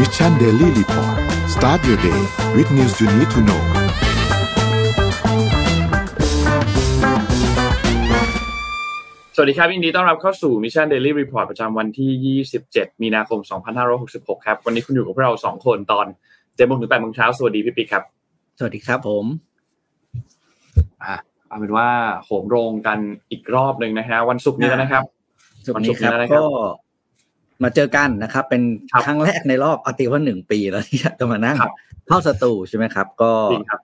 Mission Daily Report start your day with news you need to know สวัสดีครับยินดีต้อนรับเข้าสู่ Mission Daily Report ประจำวันที่ 27 มีนาคม 2566 ครับ วันนี้คุณอยู่กับพวกเรา 2 คนตอนเจ็ดโมงถึงแปดโมงเช้า สวัสดีพี่ปิ๊กครับ สวัสดีครับผมอ่าเอาเป็นว่าโหมโรงกันอีกรอบหนึ่งนะฮะวันศุกร์นี้แล้วนะครับสุดนี้ครับวันศุกร์นี้แล้วนะครับก็ มาเจอกันนะครับ เป็นครับครั้งแรกในรอบเอาตีว่าหนึ่งปีแล้วที่จะมานั่งครับเข้าสตูใช่ไหมครับ ก็จริงครับ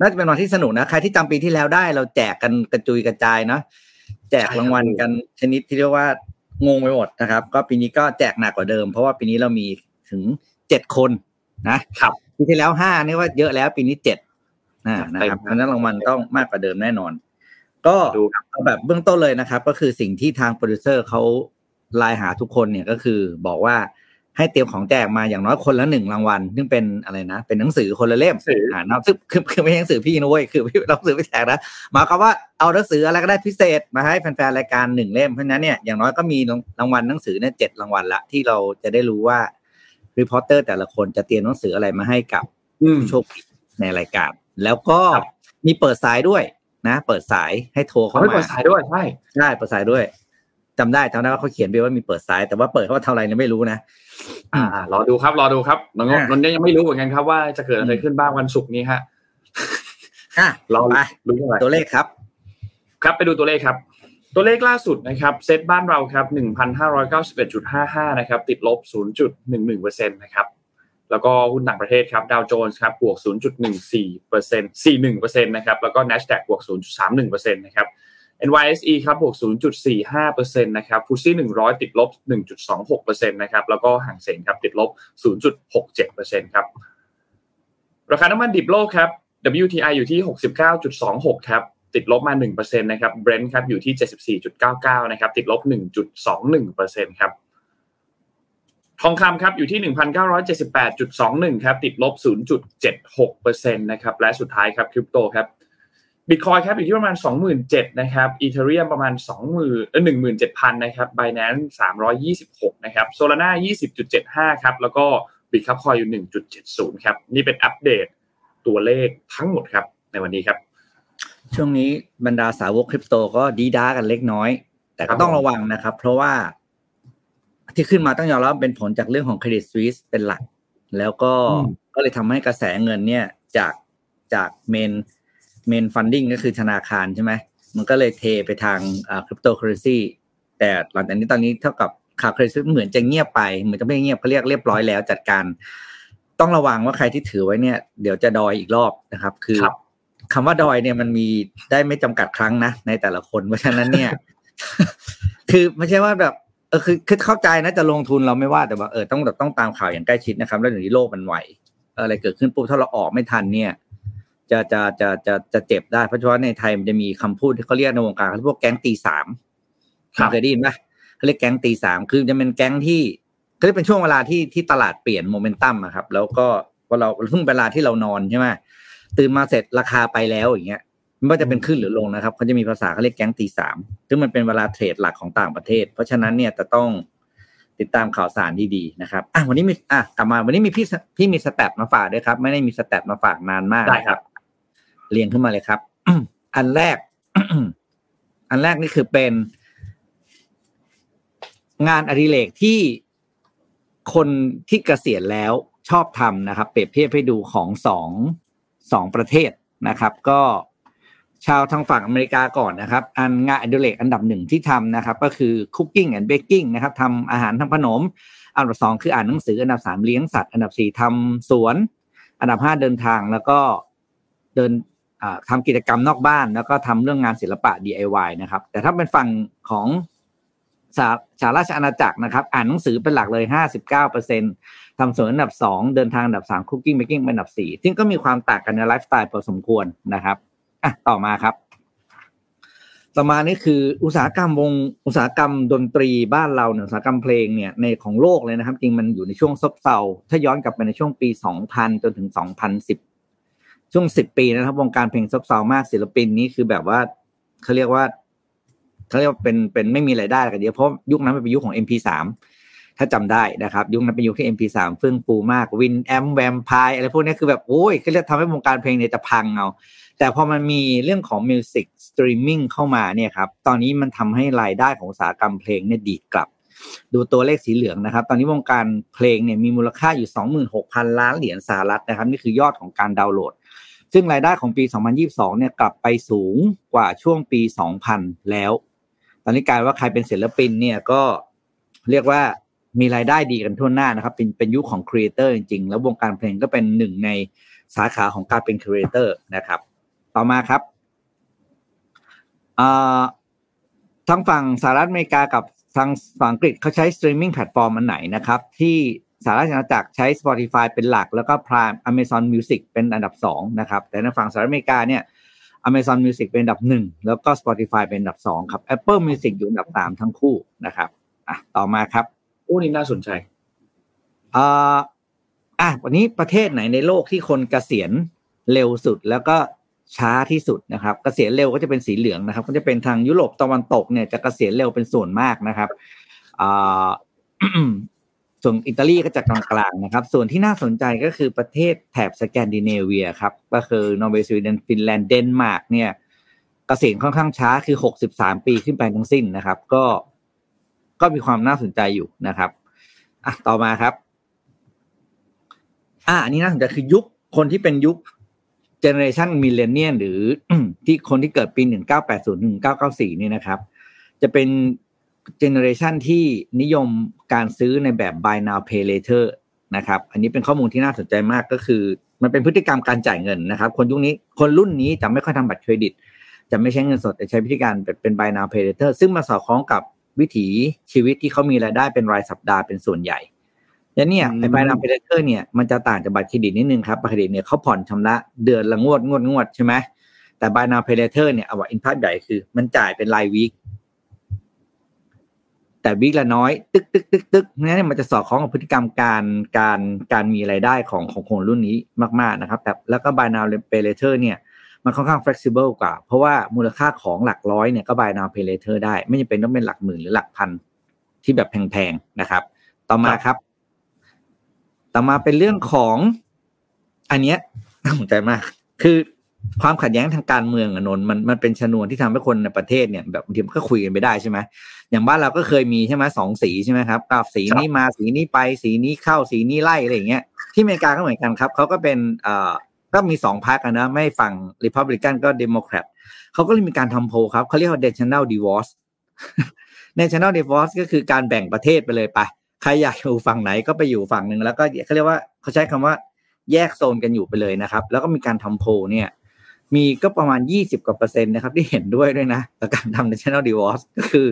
น่าจะเป็นวันที่สนุกนะ ใครที่จำปีที่แล้วได้ เราแจกกันกระจุยกระจายเนาะแจกใช่ครับรางวัลกันชนิดที่เรียกว่างงไปหมดนะครับ ก็ปีนี้ก็แจกหนักกว่าเดิม เพราะว่าปีนี้เรามีถึงเจ็ดคนนะครับปีที่แล้วห้านี่ว่าเยอะแล้วปีนี้เจ็ดอ่านะครับเต็มเพราะฉะนั้นรางวัลต้องมากกว่าเดิมแน่นอน ก็ดูครับเอาแบบเบื้องต้นเลยนะครับ ก็คือสิ่งที่ทางโปรดิวเซอร์เขา ไลน์หาทุกคนเนี่ยก็คือบอกว่าให้เตรียมของแจกมาอย่างน้อยคนละหนึ่งรางวัลซึ่งเป็นอะไรนะ เป็นหนังสือคนละเล่มหนังสืออ่อ่านับซึ่งคือคือไม่ใช่หนังสือพี่นะเว้ยคือพี่หนังสือไม่แจกนะหมายความว่าเอาหนังสืออะไรก็ได้พิเศษมาให้แฟนๆรายการหนึ่งเล่มเพราะฉะนั้นเนี่ยอย่างน้อยก็มีรางวัลหนังสือเนี่ยเจ็ดรางวัลละที่เราจะได้รู้ว่า reporter แต่ละคนจะเตรียมหนังสืออะไรมาให้กับอืมผู้โชคดีในรายการ แล้วก็ครับมีเปิดสายด้วยนะ เปิดสายให้โทรเขาเข้าไม่มาเปิดสายด้วยใช่ใช่เปิดสายด้วย จำได้จำได้ว่าเขาเขียนไปว่ามีเปิดสาย แต่ว่าเปิดเขาว่าเท่าไหร่เนี่ยไม่รู้นะ อ่ารอดูครับ รอดูครับน้องอะนนท์ยังไม่รู้เหมือนกันครับว่าจะเกิดอะไรขึ้นบ้างวันศุกร์นี้ฮะอะรอไปรู้อะไรตัวเลขครับ ครับไปดูตัวเลขครับตัวเลขล่าสุดนะครับเซตบ้านเราครับ 1,591.55 นะครับ ติดลบ 0.11%นะครับ แล้วก็หุ้นต่างประเทศครับดาวโจนส์ครับบวก 0.14% 41%นะครับ แล้วก็ NASDAQ บวก 0.31%นะครับ NYSE ครับ บวก 0.45%นะครับฟุตซี่100 ติดลบ 1.26%นะครับ แล้วก็ห่างเสงครับ ติดลบ 0.67%ครับ ราคาน้ำมันดิบโลกครับ WTI อยู่ที่ 69.26 ครับ ติดลบมา 1%นะครับ Brent ครับ อยู่ที่ 74.99 นะครับ ติดลบ 1.21%ครับ ทองคำครับ อยู่ที่ 1,978.21 ครับ ติดลบ 0.76%นะครับ และสุดท้ายครับ คริปโตครับ บิตคอยครับอยู่ที่ประมาณ 27,000นะครับอีเทเรียมประมาณ 20,000เออ17,000นะครับ Binance 326นะครับ Solana 20.75 ครับ แล้วก็บิตคับคอยอยู่ 1.70 ครับ นี่เป็นอัปเดตตัวเลขทั้งหมดครับ ในวันนี้ครับ ช่วงนี้บรรดาสาวกคริปโตก็ดี๊ด๊ากันเล็กน้อย แต่ก็ครับต้องระวังนะครับ เพราะว่าที่ขึ้นมาต้องยอมรับว่าเป็นผลจากเรื่องของ Credit Suisse เป็นหลัก แล้วก็อืมก็เลยทำให้กระแสเงินเนี่ยจากจาก main main funding ก็คือธนาคารใช่ไหมมันก็เลยเทไปทางคริปโตเคอร์เรนซีแต่หลังจากนี้ตอนนี้เท่ากับข่าวเครดิตเหมือนจะเงียบไป เหมือนจะไม่เงียบเขาเรียกเรียบร้อยแล้วจัดการ ต้องระวังว่าใครที่ถือไว้เนี่ย เดี๋ยวจะดอยอีกรอบนะครับ คือคคำว่าดอยเนี่ยมันมีได้ไม่จำกัดครั้งนะในแต่ละคน เพราะฉะนั้นเนี่ย คือไม่ใช่ว่าแบบเออคือคือเข้าใจนะจะลงทุนเราไม่ว่าแต่ว่าเออต้องแบบต้องตามข่าวอย่างใกล้ชิดนะครับ แล้วเดี๋ยวนี้โลกมันไหวอะไรเกิดขึ้นปุ๊บถ้าเราออกไม่ทันเนี่ย จะจะจะจะจะเจ็บได้เพราะฉะนั้นในไทยมันจะมีคำพูดที่เขาเรียกในวงการเขาเรียกพวกแก๊งตีสามครับเคยได้ยินไหมเขาเรียกแก๊งตีสามคือจะเป็นแก๊งที่เขาเรียกเป็นช่วงเวลาที่ที่ตลาดเปลี่ยนโมเมนตัมอะครับ แล้วก็พอเราเพิ่งเวลาที่เรานอนใช่ไหมตื่นมาเสร็จราคาไปแล้วอย่างเงี้ยไม่ว่าจะเป็นขึ้นหรือลงนะครับเขาจะมีภาษาเขาเรียกแก๊งตีสามซึ่งมันเป็นเวลาเทรดหลักของต่างประเทศ เพราะฉะนั้นเนี่ยจะต้องติดตามข่าวสารดีๆนะครับอะวันนี้มีอะกลับมาวันนี้มีพี่พี่มี stat มาฝากด้วยครับ ไม่ได้มี stat มาฝากนานมากได้ครับ เรียงขึ้นมาเลยครับ อันแรก อันแรกนี่คือเป็น งานอดิเรกที่คนที่เกษียณแล้วชอบทำนะครับ เปรียบเทียบให้ดูของสองสองประเทศนะครับ ก็ชาวทางฝั่งอเมริกาก่อนนะครับ อันงานอดิเรกอันดับหนึ่งที่ทำนะครับ ก็คือ cooking and baking นะครับทำอาหารทำขนม อันดับสองคืออ่านหนังสือ อันดับสามเลี้ยงสัตว์ อันดับสี่ทำสวน อันดับห้าเดินทางแล้วก็เดิน อ่าทำกิจกรรมนอกบ้าน แล้วก็ทำเรื่องงานศิลปะ DIY นะครับ แต่ถ้าเป็นฝั่งของสาสหราชอาณาจักรนะครับ อ่านหนังสือเป็นหลักเลยห้าสิบเก้าเปอร์เซ็นทำสวนอันดับสองเดินทางอันดับสาม cooking baking เป็นอันดับสี่ซึ่งก็มีความต่างกันในไลฟ์สไตล์พอสมควรนะครับอะต่อมาครับ ต่อมานี่คืออุตสาหกรรมวงอุตสาหกรรมดนตรีบ้านเราเนี่ยอุตสาหกรรมเพลงเนี่ยในของโลกเลยนะครับ จริงมันอยู่ในช่วงซบเซาถ้าย้อนกลับไปในช่วงปี 2000 จนถึง 2010 ช่วง10ปีนะครับ วงการเพลงซบเซามากศิลปินนี้คือแบบว่าเขาเรียกว่าเขาเรียกว่าเป็นเป็นไม่มีรายได้กันทีเดียวเพราะยุคนั้นเป็นยุคของ MP3 ถ้าจำได้นะครับ ยุคนั้นเป็นยุคที่ MP3 เฟื่องฟูมาก Winamp แวมพายอะไรพวกนี้คือแบบโอ้ยก็จะทำให้วงการเพลงเนี่ยจะพังเอาแต่พอมันมีเรื่องของ music streaming เข้ามาเนี่ยครับ ตอนนี้มันทำให้รายได้ของอุตสาหกรรมเพลงเนี่ยดีดกลับ ดูตัวเลขสีเหลืองนะครับ ตอนนี้วงการเพลงเนี่ยมีมูลค่าอยู่ 26,000 ล้านเหรียญสหรัฐนะครับ นี่คือยอดของการดาวน์โหลด ซึ่งรายได้ของปี 2022 เนี่ยกลับไปสูงกว่าช่วงปี 2000 แล้ว ตอนนี้กลายว่าใครเป็นศิลปินเนี่ยก็เรียกว่ามีรายได้ดีกันทั่วหน้านะครับ เป็นเป็นยุคของ creator จริงๆ แล้ววงการเพลงก็เป็นหนึ่งในสาขาของการเป็น creator นะครับ ต่อมาครับทางฝั่งสหรัฐอเมริกากับทางฝั่งอังกฤษเขาใช้ streaming platform อันไหนนะครับ ที่ สหรัฐอาณาจักรใช้ Spotify เป็นหลัก แล้วก็ Prime Amazon Music เป็นอันดับสองนะครับ แต่ในฝั่งสหรัฐอเมริกาเนี่ย Amazon Music เป็นอันดับหนึ่งแล้วก็ Spotify เป็นอันดับสองครับ Apple Music อยู่อันดับสามทั้งคู่นะครับอะต่อมาครับโอ้นี่น่าสนใจอ่าอะวันนี้ประเทศไหนในโลกที่คนเกษียณเร็วสุดแล้วก็ช้าที่สุดนะครับเกษียณเร็วก็จะเป็นสีเหลืองนะครับ ก็จะเป็นทางยุโรปตะวันตกเนี่ยจะเกษียณเร็วเป็นส่วนมากนะครับอ่า ส่วนอิตาลีก็จะกลางๆนะครับ ส่วนที่น่าสนใจก็คือประเทศแถบสแกนดิเนเวียครับ ก็คือนอร์เวย์สวีเดนฟินแลนด์เดนมาร์กเนี่ยเกษียณค่อนข้างช้าคือหกสิบสามปีขึ้นไปทั้งสิ้นนะครับ ก็ก็มีความน่าสนใจอยู่นะครับอะต่อมาครับ อะอันนี้น่าสนใจคือยุคคนที่เป็นยุค generation millennial หรือที่คนที่เกิดปีหนึ่งเก้าแปดศูนย์หนึ่งเก้าเก้าสี่นี่นะครับ จะเป็น generation ที่นิยมการซื้อในแบบ buy now pay later นะครับ อันนี้เป็นข้อมูลที่น่าสนใจมากก็คือ มันเป็นพฤติกรรมการจ่ายเงินนะครับ คนยุคนี้คนรุ่นนี้จะไม่ค่อยทำบัตรเครดิต จะไม่ใช้เงินสดแต่ใช้วิธีการเป็น buy now pay later ซึ่งมาสอดคล้องกับวิถีชีวิตที่เขามีรายได้เป็นรายสัปดาห์เป็นส่วนใหญ่แล้วเนี่ยไอ้ buy now pay later เนี่ยมันจะต่างจากบัตรเครดิตนิดนึงครับบัตรเครดิตเนี่ยเขาผ่อนชำระเดือนละงวดงวดงวดใช่ไหมแต่ buy now pay later เนี่ยเอาว่าอินพัตใหญ่คือ มันจ่ายเป็นราย week แต่ week ละน้อย ตึกตึกตึกตึกนี่มันจะสอดคล้องกับพฤติกรรมการการการมีรายได้ของของคนรุ่นนี้มาก ๆนะครับ แต่แล้วก็ buy now pay later เนี่ยมันค่อนข้าง flexible กว่า เพราะว่ามูลค่าของหลักร้อยเนี่ยก็ buy now pay later ได้ ไม่จำเป็นต้องเป็นหลักหมื่นหรือหลักพันที่แบบแพงๆนะครับ ต่อมาครับ ต่อมาเป็นเรื่องของ อันเนี้ยน่าสนใจมาก คือ ความขัดแย้งทางการเมืองอะนนมันมันเป็นชนวนที่ทำให้คนในประเทศเนี่ยแบบบางทีมันก็คุยกันไม่ได้ใช่ไหมอย่างบ้านเราก็เคยมีใช่ไหมสองสีใช่ไหมครับกับสีนี้มาสีนี้ไปสีนี้เข้าสีนี้ไล่อะไรอย่างเงี้ยที่อเมริกาก็เหมือนกันครับเขาก็เป็นเอ่อก็มีสองพรรคนะไม่ฝั่งรีพับลิกันก็เดโมแครตเขาก็เลยมีการทำโพลครับเขาเรียกว่า national divorce national divorce ก็คือการแบ่งประเทศไปเลยไปใครอยากอยู่ฝั่งไหนก็ไปอยู่ฝั่งหนึ่งแล้วก็เขาเรียกว่าเขาใช้คำว่าแยกโซนกันอยู่ไปเลยนะครับ แล้วก็มีการทำโพเนี่ย มีก็ประมาณยี่สิบกว่าเปอร์เซ็นต์นะครับ ที่เห็นด้วยด้วยนะกับการทำ national divorce ก็คือ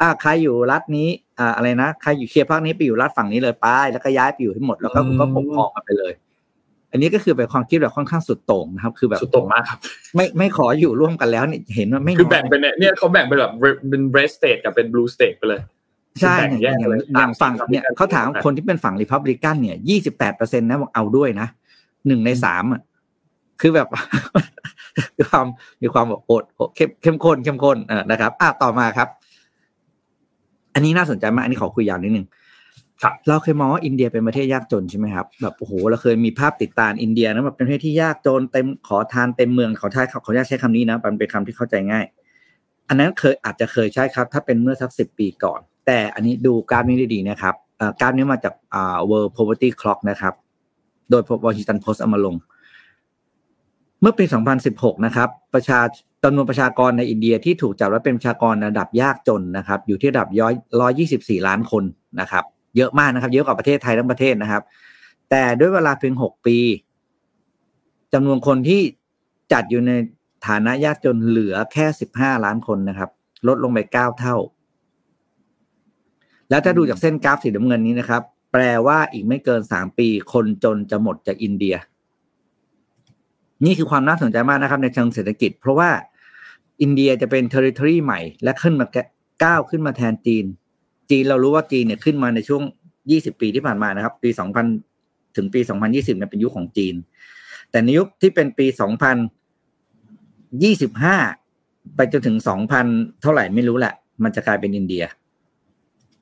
อ่าใครอยู่รัฐนี้อ่าอะไรนะใครอยู่เคลียร์ภาคนี้ไปอยู่รัฐฝั่งนี้เลยไปแล้วก็ย้ายไปอยู่ให้หมดแล้วก็ก็ปกครองกันไปเลย อันนี้ก็คือเป็นความคิดแบบค่อนข้างสุดโต่งนะครับ คือแบบสุดโต่งมากครับไม่ไม่ขออยู่ร่วมกันแล้วเนี่ยเห็นว่าไม่คือแบ่งเป็นเนี่ยเขาแบ่งเป็นแบบเป็น red state กับเป็น blue state ไปเลยใช่อย่างอย่างฝั่งเนี่ยเขาถามคนที่เป็นฝั่งรีพับลิกันเนี่ยยี่สิบแปดเปอร์เซ็นต์นะบอกเอาด้วยนะหนึ่งในสามอะ คือแบบมีความมีความแบบโอดเข้มเข้มข้นเข้มข้นนะครับ อะต่อมาครับ อันนี้น่าสนใจมาก อันนี้ขอคุยอย่างนิดนึงเราเคยมองว่าอินเดียเป็นประเทศยากจนใช่ไหมครับแบบโอ้โหเราเคยมีภาพติดตาอินเดียนะแบบเป็นประเทศที่ยากจนเต็มขอทานเต็มเมืองขอทานขออนุญาตใช้คำนี้นะมันเป็นคำที่เข้าใจง่าย อันนั้นเคยอาจจะเคยใช้ครับ ถ้าเป็นเมื่อสักสิบปีก่อน แต่อันนี้ดูการนี้ได้ดีนะครับการนี้มาจากอ่า World Poverty Clock นะครับ โดยวอชิงตันโพสต์เอามาลง เมื่อปี 2016 นะครับประชาจำนวนประชากรในอินเดียที่ถูกจัดว่าเป็นประชากรระดับยากจนนะครับ อยู่ที่ระดับย้อยร้อยยี่สิบสี่ล้านคนนะครับ เยอะมากนะครับ เยอะกว่าประเทศไทยทั้งประเทศนะครับ แต่ด้วยเวลาเพียงหกปีจำนวนคนที่จัดอยู่ในฐานะยากจนเหลือแค่สิบห้าล้านคนนะครับ ลดลงไปเก้าเท่า แล้วถ้าดูจากเส้นกราฟสีน้ำเงินนี้นะครับ แปลว่าอีกไม่เกินสามปี คนจนจะหมดจากอินเดีย นี่คือความน่าสนใจมากนะครับในเชิงเศรษฐกิจ เพราะว่าอินเดียจะเป็น territory ใหม่ และขึ้นมาก้าวขึ้นมาแทนจีน จีนเรารู้ว่าจีนเนี่ยขึ้นมาในช่วง 20 ปีที่ผ่านมานะครับ ปี 2000 ถึงปี 2020เนี่ยเป็นยุคของจีน แต่ในยุคที่เป็นปี 2025 ไปจนถึง 2000 เท่าไหร่ไม่รู้แหละ มันจะกลายเป็นอินเดีย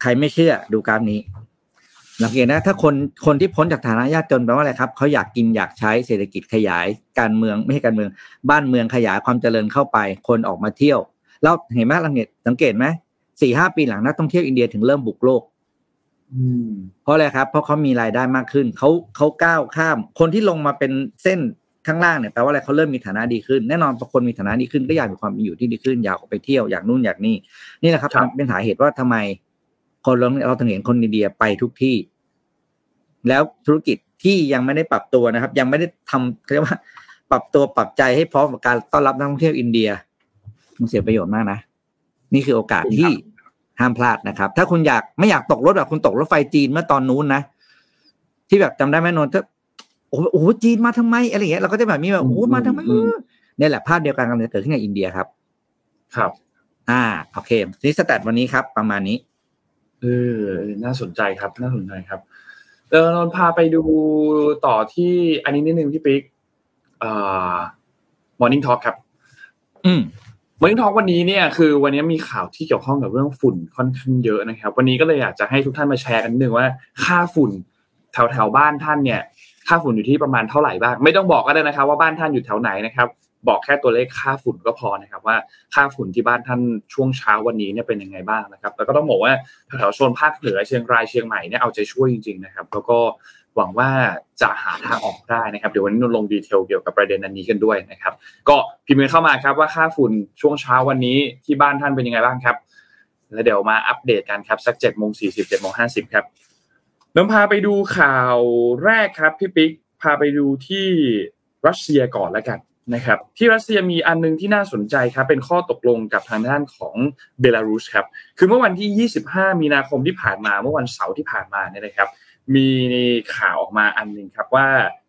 ใครไม่เชื่อดูกราฟนี้ สังเกตนะถ้าคนคนที่พ้นจากฐานะยากจนแปลว่าอะไรครับเขาอยากกินอยากใช้เศรษฐกิจขยายการเมืองไม่ใช่การเมือง บ้านเมืองขยายความเจริญเข้าไป คนออกมาเที่ยว แล้วเห็นไหมสังเกตสังเกตไหมสี่ห้าปีหลังนักท่องเที่ยวอินเดียถึงเริ่มบุกโลกอืมเพราะอะไรครับ เพราะเขามีรายได้มากขึ้นเขาเขาก้าวข้าม คนที่ลงมาเป็นเส้นข้างล่างเนี่ยแปลว่าอะไรเขาเริ่มมีฐานะดีขึ้น แน่นอนพอคนมีฐานะดีขึ้นก็อยากมีความเป็นอยู่ที่ดีขึ้นอยากออกไปเที่ยวอยากนู่นอยากนี่นี่แหละครับครับเป็นสาเหตุว่าทำไม คนเราเราถึงเห็นคนอินเดียไปทุกที่ แล้วธุรกิจที่ยังไม่ได้ปรับตัวนะครับ ยังไม่ได้ทำเขาเรียกว่า ปรับตัวปรับใจให้พร้อมกับการต้อนรับนักท่องเที่ยวอินเดียมันเสียประโยชน์มากนะนี่คือโอกาสที่ห้ามพลาดนะครับ ถ้าคุณอยากไม่อยากตกรถแบบคุณตกรถไฟจีนเมื่อตอนนู้นนะที่แบบจำได้ไหมนนท์ถ้าโอ้โหโอ้โหจีนมาทำไมอะไรอย่างเงี้ยเราก็จะแบบมีแบบโอ้โหมาทำไมอืมเนี่ยแหละภาพเดียวกันกำลังจะเกิดขึ้นในอินเดียครับ ครับ อ่า โอเคนี่สแตทวันนี้ครับ ประมาณนี้ เออ น่าสนใจครับ น่าสนใจครับเออนนท์พาไปดูต่อที่อันนี้นิดนึงพี่ปิ๊กเอ่อ Morning Talk ครับ อืม Morning Talk วันนี้เนี่ยคือวันนี้มีข่าวที่เกี่ยวข้องกับเรื่องฝุ่นค่อนข้างเยอะนะครับ วันนี้ก็เลยอยากจะให้ทุกท่านมาแชร์กันนิดนึงว่า ค่าฝุ่นแถวแถวๆบ้านท่านเนี่ย ค่าฝุ่นอยู่ที่ประมาณเท่าไหร่บ้าง ไม่ต้องบอกก็ได้นะครับ ว่าบ้านท่านอยู่แถวไหนนะครับ บอกแค่ตัวเลขค่าฝุ่นก็พอนะครับว่าค่าฝุ่นที่บ้านท่านช่วงเช้าวันนี้เนี่ยเป็นยังไงบ้างนะครับ แล้วก็ต้องบอกว่าแถวๆโซนภาคเหนือเชียงรายเชียงใหม่เนี่ยเอาใจช่วยจริงๆนะครับแล้วก็หวังว่าจะหาทางออกได้นะครับเดี๋ยววันนี้นนลงดีเทลเกี่ยวกับประเด็นอันนี้กันด้วยนะครับ ก็พิมพ์กันเข้ามาครับว่าค่าฝุ่นช่วงเช้าวันนี้ที่บ้านท่านเป็นยังไงบ้างครับ แล้วเดี๋ยวมาอัปเดตกันครับสักเจ็ดโมงสี่สิบเจ็ดโมงห้าสิบครับนนพาไปดูข่าวแรกครับพี่ปิ๊กพาไปดูที่รัสเซียก่อนแล้วกัน นะครับที่รัสเซียมีอันนึงที่น่าสนใจครับเป็นข้อตกลงกับทางด้านของเบลารุสครับคือเมื่อวันที่ 25 มีนาคมที่ผ่านมาเมื่อวันเสาร์ที่ผ่านมาเนี่ยนะครับมีข่าวออกมาอันหนึ่งครับว่า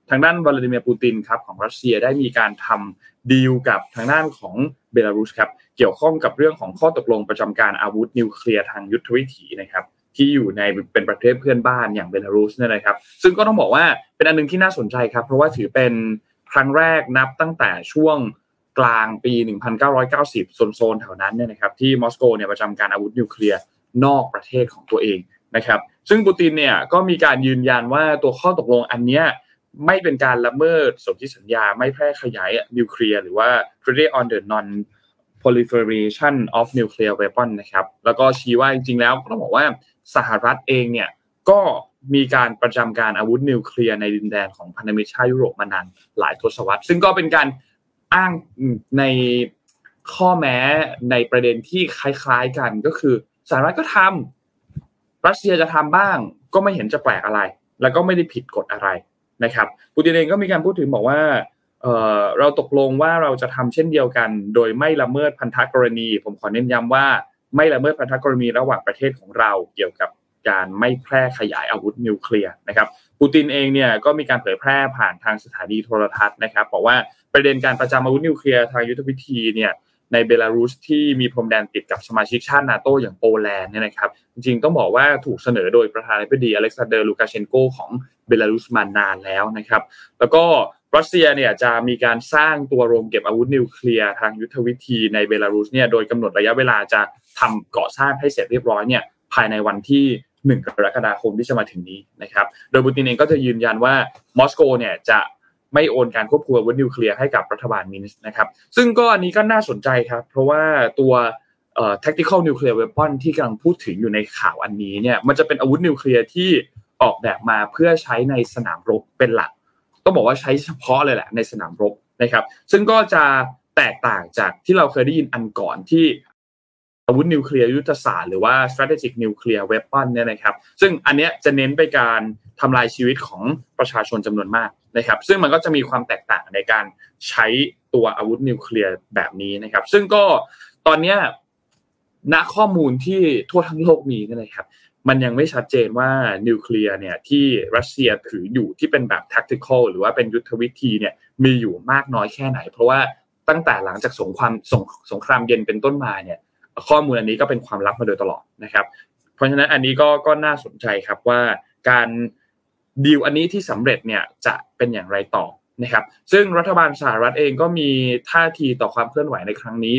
ทางด้านวลาดิเมียร์ปูตินครับของรัสเซียได้มีการทำดีลกับทางด้านของเบลารุสครับเกี่ยวข้องกับเรื่องของข้อตกลงประจำการอาวุธนิวเคลียร์ทางยุทธวิถีนะครับที่อยู่ในเป็นประเทศเพื่อนบ้านอย่างเบลารุสเนี่ยนะครับ ซึ่งก็ต้องบอกว่าเป็นอันหนึงที่น่าสนใจครับ เพราะว่าถือเป็น ครั้งแรกนับตั้งแต่ช่วงกลางปี 1990 โซนๆแถวนั้นเนี่ยนะครับที่มอสโกเนี่ยประจำการอาวุธนิวเคลียร์นอกประเทศของตัวเองนะครับซึ่งปูตินเนี่ยก็มีการยืนยันว่าตัวข้อตกลงอันเนี้ยไม่เป็นการละเมิดสนธิสัญญาไม่แพร่ขยายนิวเคลียร์หรือว่า Treaty on the Non proliferation of nuclear weapon นะครับแล้วก็ชี้ว่าจริงๆแล้วก็ต้องบอกว่าสหรัฐเองเนี่ยก็ มีการประจำการอาวุธนิวเคลียร์ในดินแดนของพันธมิตรชาติยุโรปมานานหลายทศวรรษ ซึ่งก็เป็นการอ้างในข้อแม้ในประเด็นที่คล้าย ๆกันก็คือสหรัฐก็ทำรัสเซียจะทำบ้าง ก็ไม่เห็นจะแปลกอะไร แล้วก็ไม่ได้ผิดกฎอะไรนะครับปูตินเองก็มีการพูดถึงบอกว่าเเราตกลงว่าเราจะทำเช่นเดียวกัน โดยไม่ละเมิดพันธกรณี ผมขอเน้นย้ำว่าไม่ละเมิดพันธกรณีระหว่างประเทศของเราเกี่ยวกับ การไม่แพร่ขยายอาวุธนิวเคลียร์นะครับปูตินเองเนี่ยก็มีการเผยแพร่ผ่านทางสถานีโทรทัศน์นะครับบอกว่าประเด็นการประจำอาวุธนิวเคลียร์ทางยุทธวิธีเนี่ยในเบลารุสที่มีพรมแดนติดกับสมาชิกชาตินาโตอย่างโปแลนด์เนี่ยนะครับจริงๆต้องบอกว่าถูกเสนอโดยประธานาธิบดีอเล็กซานเดอร์ลูกาเชนโกของเบลารุสมานานแล้วนะครับ แล้วก็รัสเซียเนี่ยจะมีการสร้างตัวโรงเก็บอาวุธนิวเคลียร์ทางยุทธวิธีในเบลารุสเนี่ยโดยกำหนดระยะเวลาจะทำก่อสร้างให้เสร็จเรียบร้อยเนี่ยภายในวันที่ 1 กรกฎาคมที่จะมาถึงนี้นะครับ โดยปูตินเองก็จะยืนยันว่ามอสโกเนี่ยจะไม่โอนการควบคุมอาวุธนิวเคลียร์ให้กับรัฐบาลมินส์นะครับ ซึ่งก็อันนี้ก็น่าสนใจครับ เพราะว่าตัวเอ่อ tactical nuclear weapon ที่กำลังพูดถึงอยู่ในข่าวอันนี้เนี่ยมันจะเป็นอาวุธนิวเคลียร์ที่ออกแบบมาเพื่อใช้ในสนามรบเป็นหลัก ต้องบอกว่าใช้เฉพาะเลยแหละในสนามรบนะครับ ซึ่งก็จะแตกต่างจากที่เราเคยได้ยินอันก่อนที่ อาวุธนิวเคลียร์ยุทธศาสตร์หรือว่า strategic nuclear weapon เนี่ยนะครับ ซึ่งอันเนี้ยจะเน้นไปการทำลายชีวิตของประชาชนจำนวนมากนะครับ ซึ่งมันก็จะมีความแตกต่างในการใช้ตัวอาวุธนิวเคลียร์แบบนี้นะครับ ซึ่งก็ตอนเนี้ยณข้อมูลที่ทั่วทั้งโลกมีเนี่ยนะครับ มันยังไม่ชัดเจนว่านิวเคลียร์เนี่ยที่รัสเซียถืออยู่ที่เป็นแบบ tactical หรือว่าเป็นยุทธวิธีเนี่ยมีอยู่มากน้อยแค่ไหน เพราะว่าตั้งแต่หลังจากสงครามสงสงครามเย็นเป็นต้นมาเนี่ย ข้อมูลอันนี้ก็เป็นความลับมาโดยตลอดนะครับ เพราะฉะนั้นอันนี้ก็ก็น่าสนใจครับว่าการดีลอันนี้ที่สำเร็จเนี่ยจะเป็นอย่างไรต่อนะครับ ซึ่งรัฐบาลสหรัฐเองก็มีท่าทีต่อความเคลื่อนไหวในครั้งนี้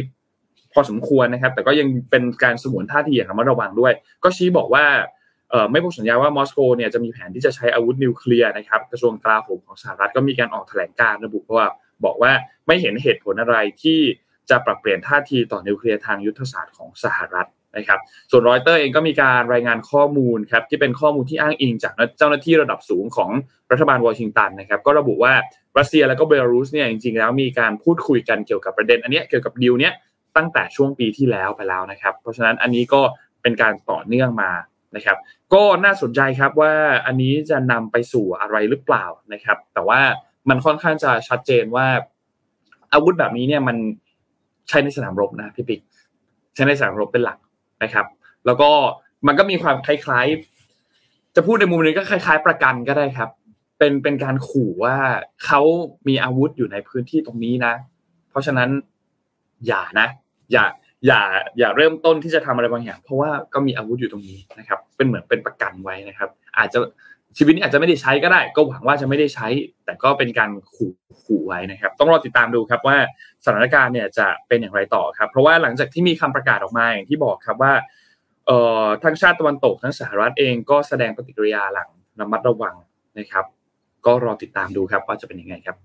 พอสมควรนะครับ แต่ก็ยังเป็นการสมุนท่าทีอย่างระมัดระวังด้วย ก็ชี้บอกว่าไม่พูดสัญญาว่ามอสโกเนี่ยจะมีแผนที่จะใช้อาวุธนิวเคลียร์นะครับกระทรวงกลาโหมของสหรัฐก็มีการออกแถลงการระบุว่าบอกว่าไม่เห็นเหตุผลอะไรที่ จะปรับเปลี่ยนท่าทีต่อนิวเคลียร์ทางยุทธศาสตร์ของสหรัฐนะครับ ส่วนรอยเตอร์เองก็มีการรายงานข้อมูลครับที่เป็นข้อมูลที่อ้างอิงจากเจ้าหน้าที่ระดับสูงของรัฐบาลวอชิงตันนะครับก็ระบุว่ารัสเซียและก็เบลารุสเนี่ยจริงๆแล้วมีการพูดคุยกันเกี่ยวกับประเด็นอันนี้เกี่ยวกับดีลเนี้ยตั้งแต่ช่วงปีที่แล้วไปแล้วนะครับ เพราะฉะนั้นอันนี้ก็เป็นการต่อเนื่องมานะครับ ก็น่าสนใจครับว่าอันนี้จะนำไปสู่อะไรหรือเปล่านะครับ แต่ว่ามันค่อนข้างจะชัดเจนว่าอาวุธแบบนี้เนี่ยมัน ใช้ในสนามรบนะพี่ปิ๊กใช้ในสนามรบเป็นหลักนะครับ แล้วก็มันก็มีความคล้ายๆ จะพูดในมุมนี้ก็คล้าย ๆ ประกันก็ได้ครับ เป็นเป็นการขู่ว่าเขามีอาวุธอยู่ในพื้นที่ตรงนี้นะ เพราะฉะนั้นอย่านะ อย่าอย่าอย่าเริ่มต้นที่จะทำอะไรบางอย่าง เพราะว่าก็มีอาวุธอยู่ตรงนี้นะครับ เป็นเหมือนเป็นประกันไว้นะครับ อาจจะ ชีวิตนี้อาจจะไม่ได้ใช้ก็ได้ ก็หวังว่าจะไม่ได้ใช้ แต่ก็เป็นการขู่ขู่ไว้นะครับ ต้องรอติดตามดูครับว่าสถานการณ์เนี่ยจะเป็นอย่างไรต่อครับ เพราะว่าหลังจากที่มีคำประกาศออกมาอย่างที่บอกครับว่าเอ่อทั้งชาติตะวันตกทั้งสหรัฐเองก็แสดงปฏิกิริยาหลังระมัดระวังนะครับ ก็รอติดตามดูครับว่าจะเป็นยังไงครับ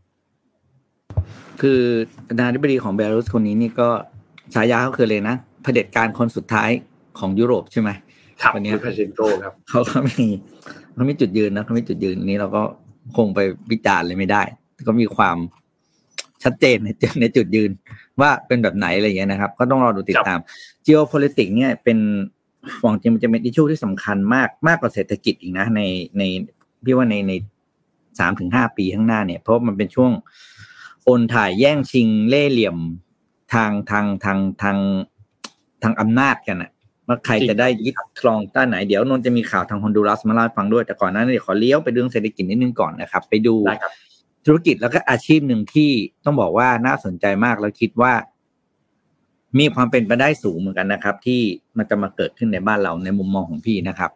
คือประธานาธิบดีของเบลารุสคนนี้นี่ก็ฉายาเขาคือเลยนะเผด็จการคนสุดท้ายของยุโรปใช่ไหม ครับวันนี้คุณพาเชนโกครับเขาก็มีเขามีจุดยืนนะเขามีจุดยืนนี้เราก็คงไปวิจารณ์เลยไม่ได้ ก็มีความชัดเจนในจุดในจุดยืน ว่าเป็นแบบไหนอะไรอย่างเงี้ยนะครับ ก็ต้องรอดูติดตาม geopolitics เนี่ยเป็นหวังจริงมันจะเป็นอิชชูที่สำคัญมากมากกว่าเศรษฐกิจอีกนะ ในในพี่ว่าในในสามถึงห้าปีข้างหน้าเนี่ย เพราะมันเป็นช่วงโอนถ่ายแย่งชิงเล่ห์เหลี่ยมทางทางทางทางทางอำนาจกันอะ ว่าใครจะได้ยึดครองต้านไหนเดี๋ยวนนท์จะมีข่าวทางฮอนดูรัสมาเล่าฟังด้วยแต่ก่อนหน้านั้นเดี๋ยวขอเลี้ยวไปเรื่องเศรษฐกิจนิดนึงก่อนนะครับ ไปดูธุรกิจแล้วก็อาชีพหนึ่งที่ต้องบอกว่าน่าสนใจมากแล้วคิดว่า มีความเป็นไปได้สูงเหมือนกันนะครับ ที่มันจะมาเกิดขึ้นในบ้านเราในมุมมองของพี่นะครับ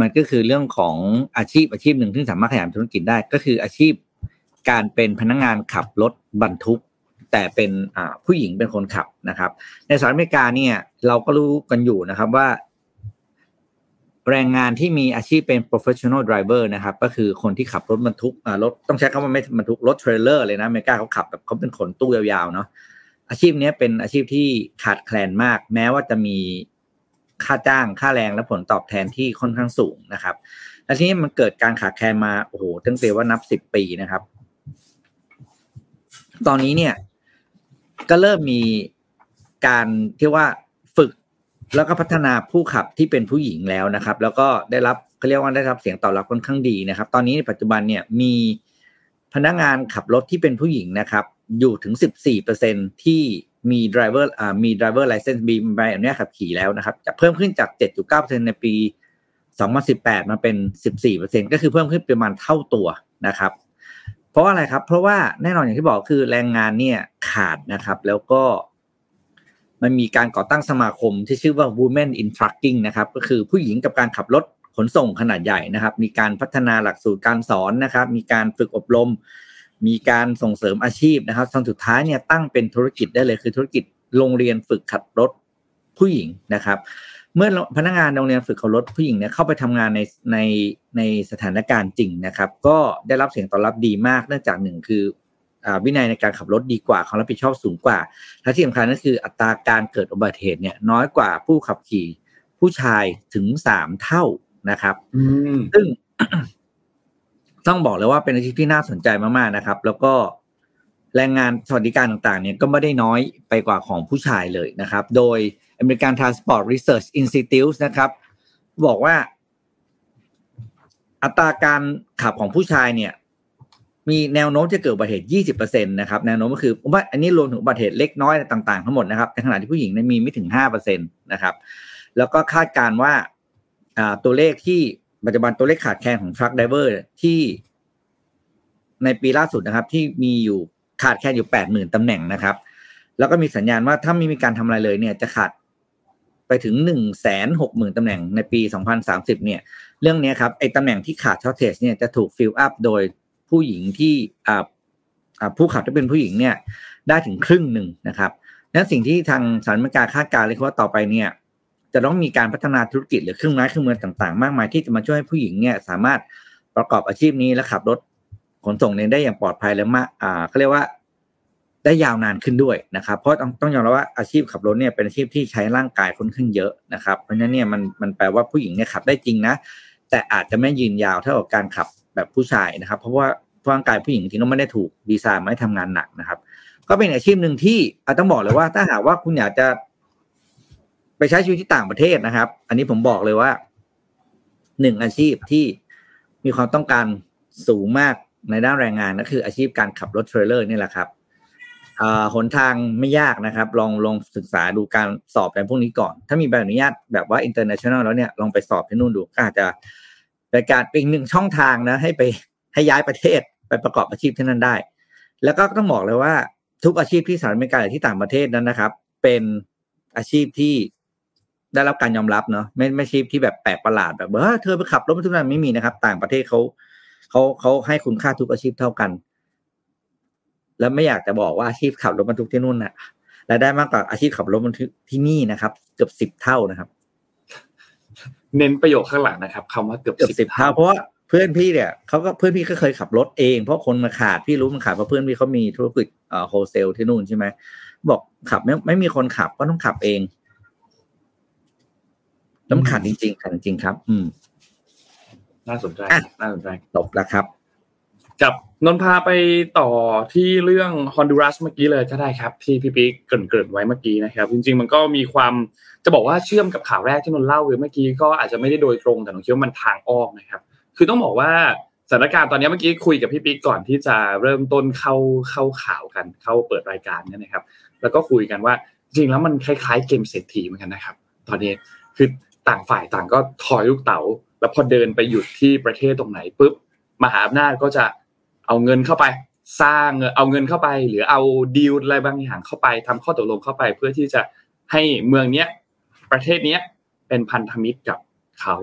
มันก็คือเรื่องของอาชีพอาชีพหนึ่งที่สามารถขยายธุรกิจได้ ก็คืออาชีพการเป็นพนักงานขับรถบรรทุก แต่เป็นผู้หญิงเป็นคนขับนะครับ ในสหรัฐอเมริกาเนี่ย เราก็รู้กันอยู่นะครับว่า แรงงานที่มีอาชีพเป็น professional driver นะครับ ก็คือคนที่ขับรถบรรทุกรถต้องใช้คำว่าไม่บรรทุกรถเทรลเลอร์เลยนะอเมริกาเขาขับแบบเขาเป็นขนตู้ยาวๆเนาะอาชีพนี้เป็นอาชีพที่ขาดแคลนมาก แม้ว่าจะมีค่าจ้างค่าแรงและผลตอบแทนที่ค่อนข้างสูงนะครับและทีนี้มันเกิดการขาดแคลนมาโอ้โหตั้งแต่ว่านับสิบปีนะครับ ตอนนี้เนี่ย ก็เริ่มมีการที่ว่าฝึกแล้วก็พัฒนาผู้ขับที่เป็นผู้หญิงแล้วนะครับ แล้วก็ได้รับเขาเรียกว่าได้รับเสียงตอบรับค่อนข้างดีนะครับ ตอนนี้ในปัจจุบันเนี่ยมีพนักงานขับรถที่เป็นผู้หญิงนะครับ อยู่ถึง 14%ที่มี driver อ่ามี driver license มีใบอนุญาตขับขี่แล้วนะครับ จะเพิ่มขึ้นจาก 7.9%ในปี 2018 มาเป็น 14%ก็คือเพิ่มขึ้นประมาณเท่าตัวนะครับ เพราะอะไรครับ เพราะว่าแน่นอนอย่างที่บอกคือแรงงานเนี่ยขาดนะครับ แล้วก็มันมีการก่อตั้งสมาคมที่ชื่อว่า Women in Trucking นะครับ ก็คือผู้หญิงกับการขับรถขนส่งขนาดใหญ่นะครับ มีการพัฒนาหลักสูตรการสอนนะครับ มีการฝึกอบรม มีการส่งเสริมอาชีพนะครับจนสุดท้ายเนี่ยตั้งเป็นธุรกิจได้เลยคือธุรกิจโรงเรียนฝึกขับรถผู้หญิงนะครับ เมื่อพนักงานโรงเรียนฝึกขับรถผู้หญิงเนี่ยเข้าไปทำงานในในในสถานการณ์จริงนะครับ ก็ได้รับเสียงตอบรับดีมากเนื่องจากหนึ่งคืออ่าวินัยในการขับรถดีกว่าความรับผิดชอบสูงกว่า และที่สำคัญก็คืออัตราการเกิดอุบัติเหตุเนี่ยน้อยกว่าผู้ขับขี่ผู้ชายถึงสามเท่านะครับอืมซึ่งต้องบอกเลยว่าเป็นอาชีพที่น่าสนใจมากๆนะครับ แล้วก็แรงงานสวัสดิการต่างๆ เนี่ยก็ไม่ได้น้อยไปกว่าของผู้ชายเลยนะครับ โดย American Transport Research Institute นะครับ บอกว่า อัตราการขับของผู้ชายเนี่ย มีแนวโน้มจะเกิดอุบัติเหตุ 20%นะครับ แนวโน้มก็คือว่าอันนี้รวมถึงอุบัติเหตุเล็กน้อยต่างๆทั้งหมดนะครับ ในขณะที่ผู้หญิงเนี่ยมีไม่ถึง 5%นะครับ แล้วก็คาดการณ์ว่าตัวเลขที่ปัจจุบันตัวเลขขาดแคลนของทรัคไดเวอร์ที่ในปีล่าสุดนะครับ ที่มีอยู่ขาดแคลนอยู่แปดหมื่นตำแหน่งนะครับ แล้วก็มีสัญญาณว่าถ้าไม่มีการทำอะไรเลยเนี่ยจะขาด ไปถึงหนึ่งแสนหกหมื่นตำแหน่งในปีสองพันสามสิบเนี่ย เรื่องนี้ครับไอ้ตำแหน่งที่ขาด shortage เนี่ยจะถูก fill up โดยผู้หญิงที่อ่าผู้ขับที่เป็นผู้หญิงเนี่ยได้ถึงครึ่งหนึ่งนะครับนั้นสิ่งที่ทางสหรัฐอเมริกาคาดการณ์เลยว่าต่อไปเนี่ยจะต้องมีการพัฒนาธุรกิจหรือเครื่องไม้เครื่องมือต่างๆ มากมายที่จะมาช่วยให้ผู้หญิงเนี่ยสามารถประกอบอาชีพนี้และขับรถขนส่งเนี่ยได้อย่างปลอดภัยและมาอ่าเขาเรียกว่า ได้ยาวนานขึ้นด้วยนะครับ เพราะต้องต้องยอมรับว่าอาชีพขับรถเนี่ยเป็นอาชีพที่ใช้ร่างกายค่อนข้างเยอะนะครับ เพราะฉะนั้นเนี่ยมันมันแปลว่าผู้หญิงเนี่ยขับได้จริงนะ แต่อาจจะไม่ยืนยาวเท่ากับการขับแบบผู้ชายนะครับ เพราะว่าร่างกายผู้หญิงจริงๆก็ไม่ได้ถูกดีไซน์มาให้ทำงานหนักนะครับ ก็เป็นอาชีพหนึ่งที่ต้องบอกเลยว่าถ้าหากว่าคุณอยากจะ ไปใช้ชีวิตที่ต่างประเทศนะครับ อันนี้ผมบอกเลยว่าหนึ่งอาชีพที่มีความต้องการสูงมากในด้านแรงงานก็คืออาชีพการขับรถเทรลเลอร์นี่แหละครับ หนทางไม่ยากนะครับ ลองลองศึกษาดูการสอบในพวกนี้ก่อน ถ้ามีใบอนุญาตแบบว่า international แล้วเนี่ยลองไปสอบที่นู่นดูก็อาจจะเป็นการเป็นหนึ่งช่องทางนะ ให้ไปให้ย้ายประเทศไปประกอบอาชีพที่นั่นได้ แล้วก็ต้องบอกเลยว่าทุกอาชีพที่สหรัฐอเมริกาหรือที่ต่างประเทศนั้นนะครับ เป็นอาชีพที่ได้รับการยอมรับเนาะไม่ไม่ชีพที่แบบแปลกประหลาดแบบเออเธอไปขับรถบรรทุกนั้นไม่มีนะครับ ต่างประเทศเขาเขาเขาให้คุณค่าทุกอาชีพเท่ากัน แล้วไม่อยากจะบอกว่าอาชีพขับรถบรรทุกที่นู่นนะ่ะรายได้มากกว่าอาชีพขับรถบรรทุกที่นี่นะครับ เกือบสิบเท่านะครับ เน้นประโยคข้างหลังนะครับคำว่าเกือบสิบเท่าเพราะว่าเพื่อนพี่เนี่ยเขาก็เพื่อนพี่ก็เคยขับรถเอง เพราะคนมาขาดพี่รู้มันขาดเพราะเพื่อนพี่เขามีธุรกิจเอ่อโฮเซลที่นู่นใช่ไหมบอกขับไม่ไม่มีคนขับก็ต้องขับเองน้ำขาดจริงๆขาดจริงครับ อืม น่าสนใจน่าสนใจจบแล้วครับ กับนนพาไปต่อที่เรื่องฮอนดูรัสเมื่อกี้เลยก็ได้ครับ ที่พี่ปิ๊กเกริ่นๆไว้เมื่อกี้นะครับ จริง ๆ มันก็มีความจะบอกว่าเชื่อมกับข่าวแรกที่นนเล่าเมื่อกี้ก็อาจจะไม่ได้โดยตรงแต่นนคิดว่ามันทางอ้อมนะครับ คือต้องบอกว่าสถานการณ์ตอนนี้เมื่อกี้คุยกับพี่ปิ๊กก่อนที่จะเริ่มต้นเข้าเข้าข่าวกัน เข้าเปิดรายการเนี่ยนะครับ แล้วก็คุยกันว่าจริงแล้วมันคล้าย ๆ เกมเศรษฐีเหมือนกันนะครับ ตอนนี้คือต่างฝ่ายต่างก็ถอยลูกเต๋าแล้วพอเดินไปหยุดที่ประเทศตรงไหนปุ๊บมหาอำนาจก็จะ เอาเงินเข้าไป สร้างเอาเงินเข้าไป หรือเอาดีลอะไรบางอย่างเข้าไปทำข้อตกลงเข้าไป เพื่อที่จะให้เมืองเนี้ยประเทศเนี้ยเป็นพันธมิตรกับเขา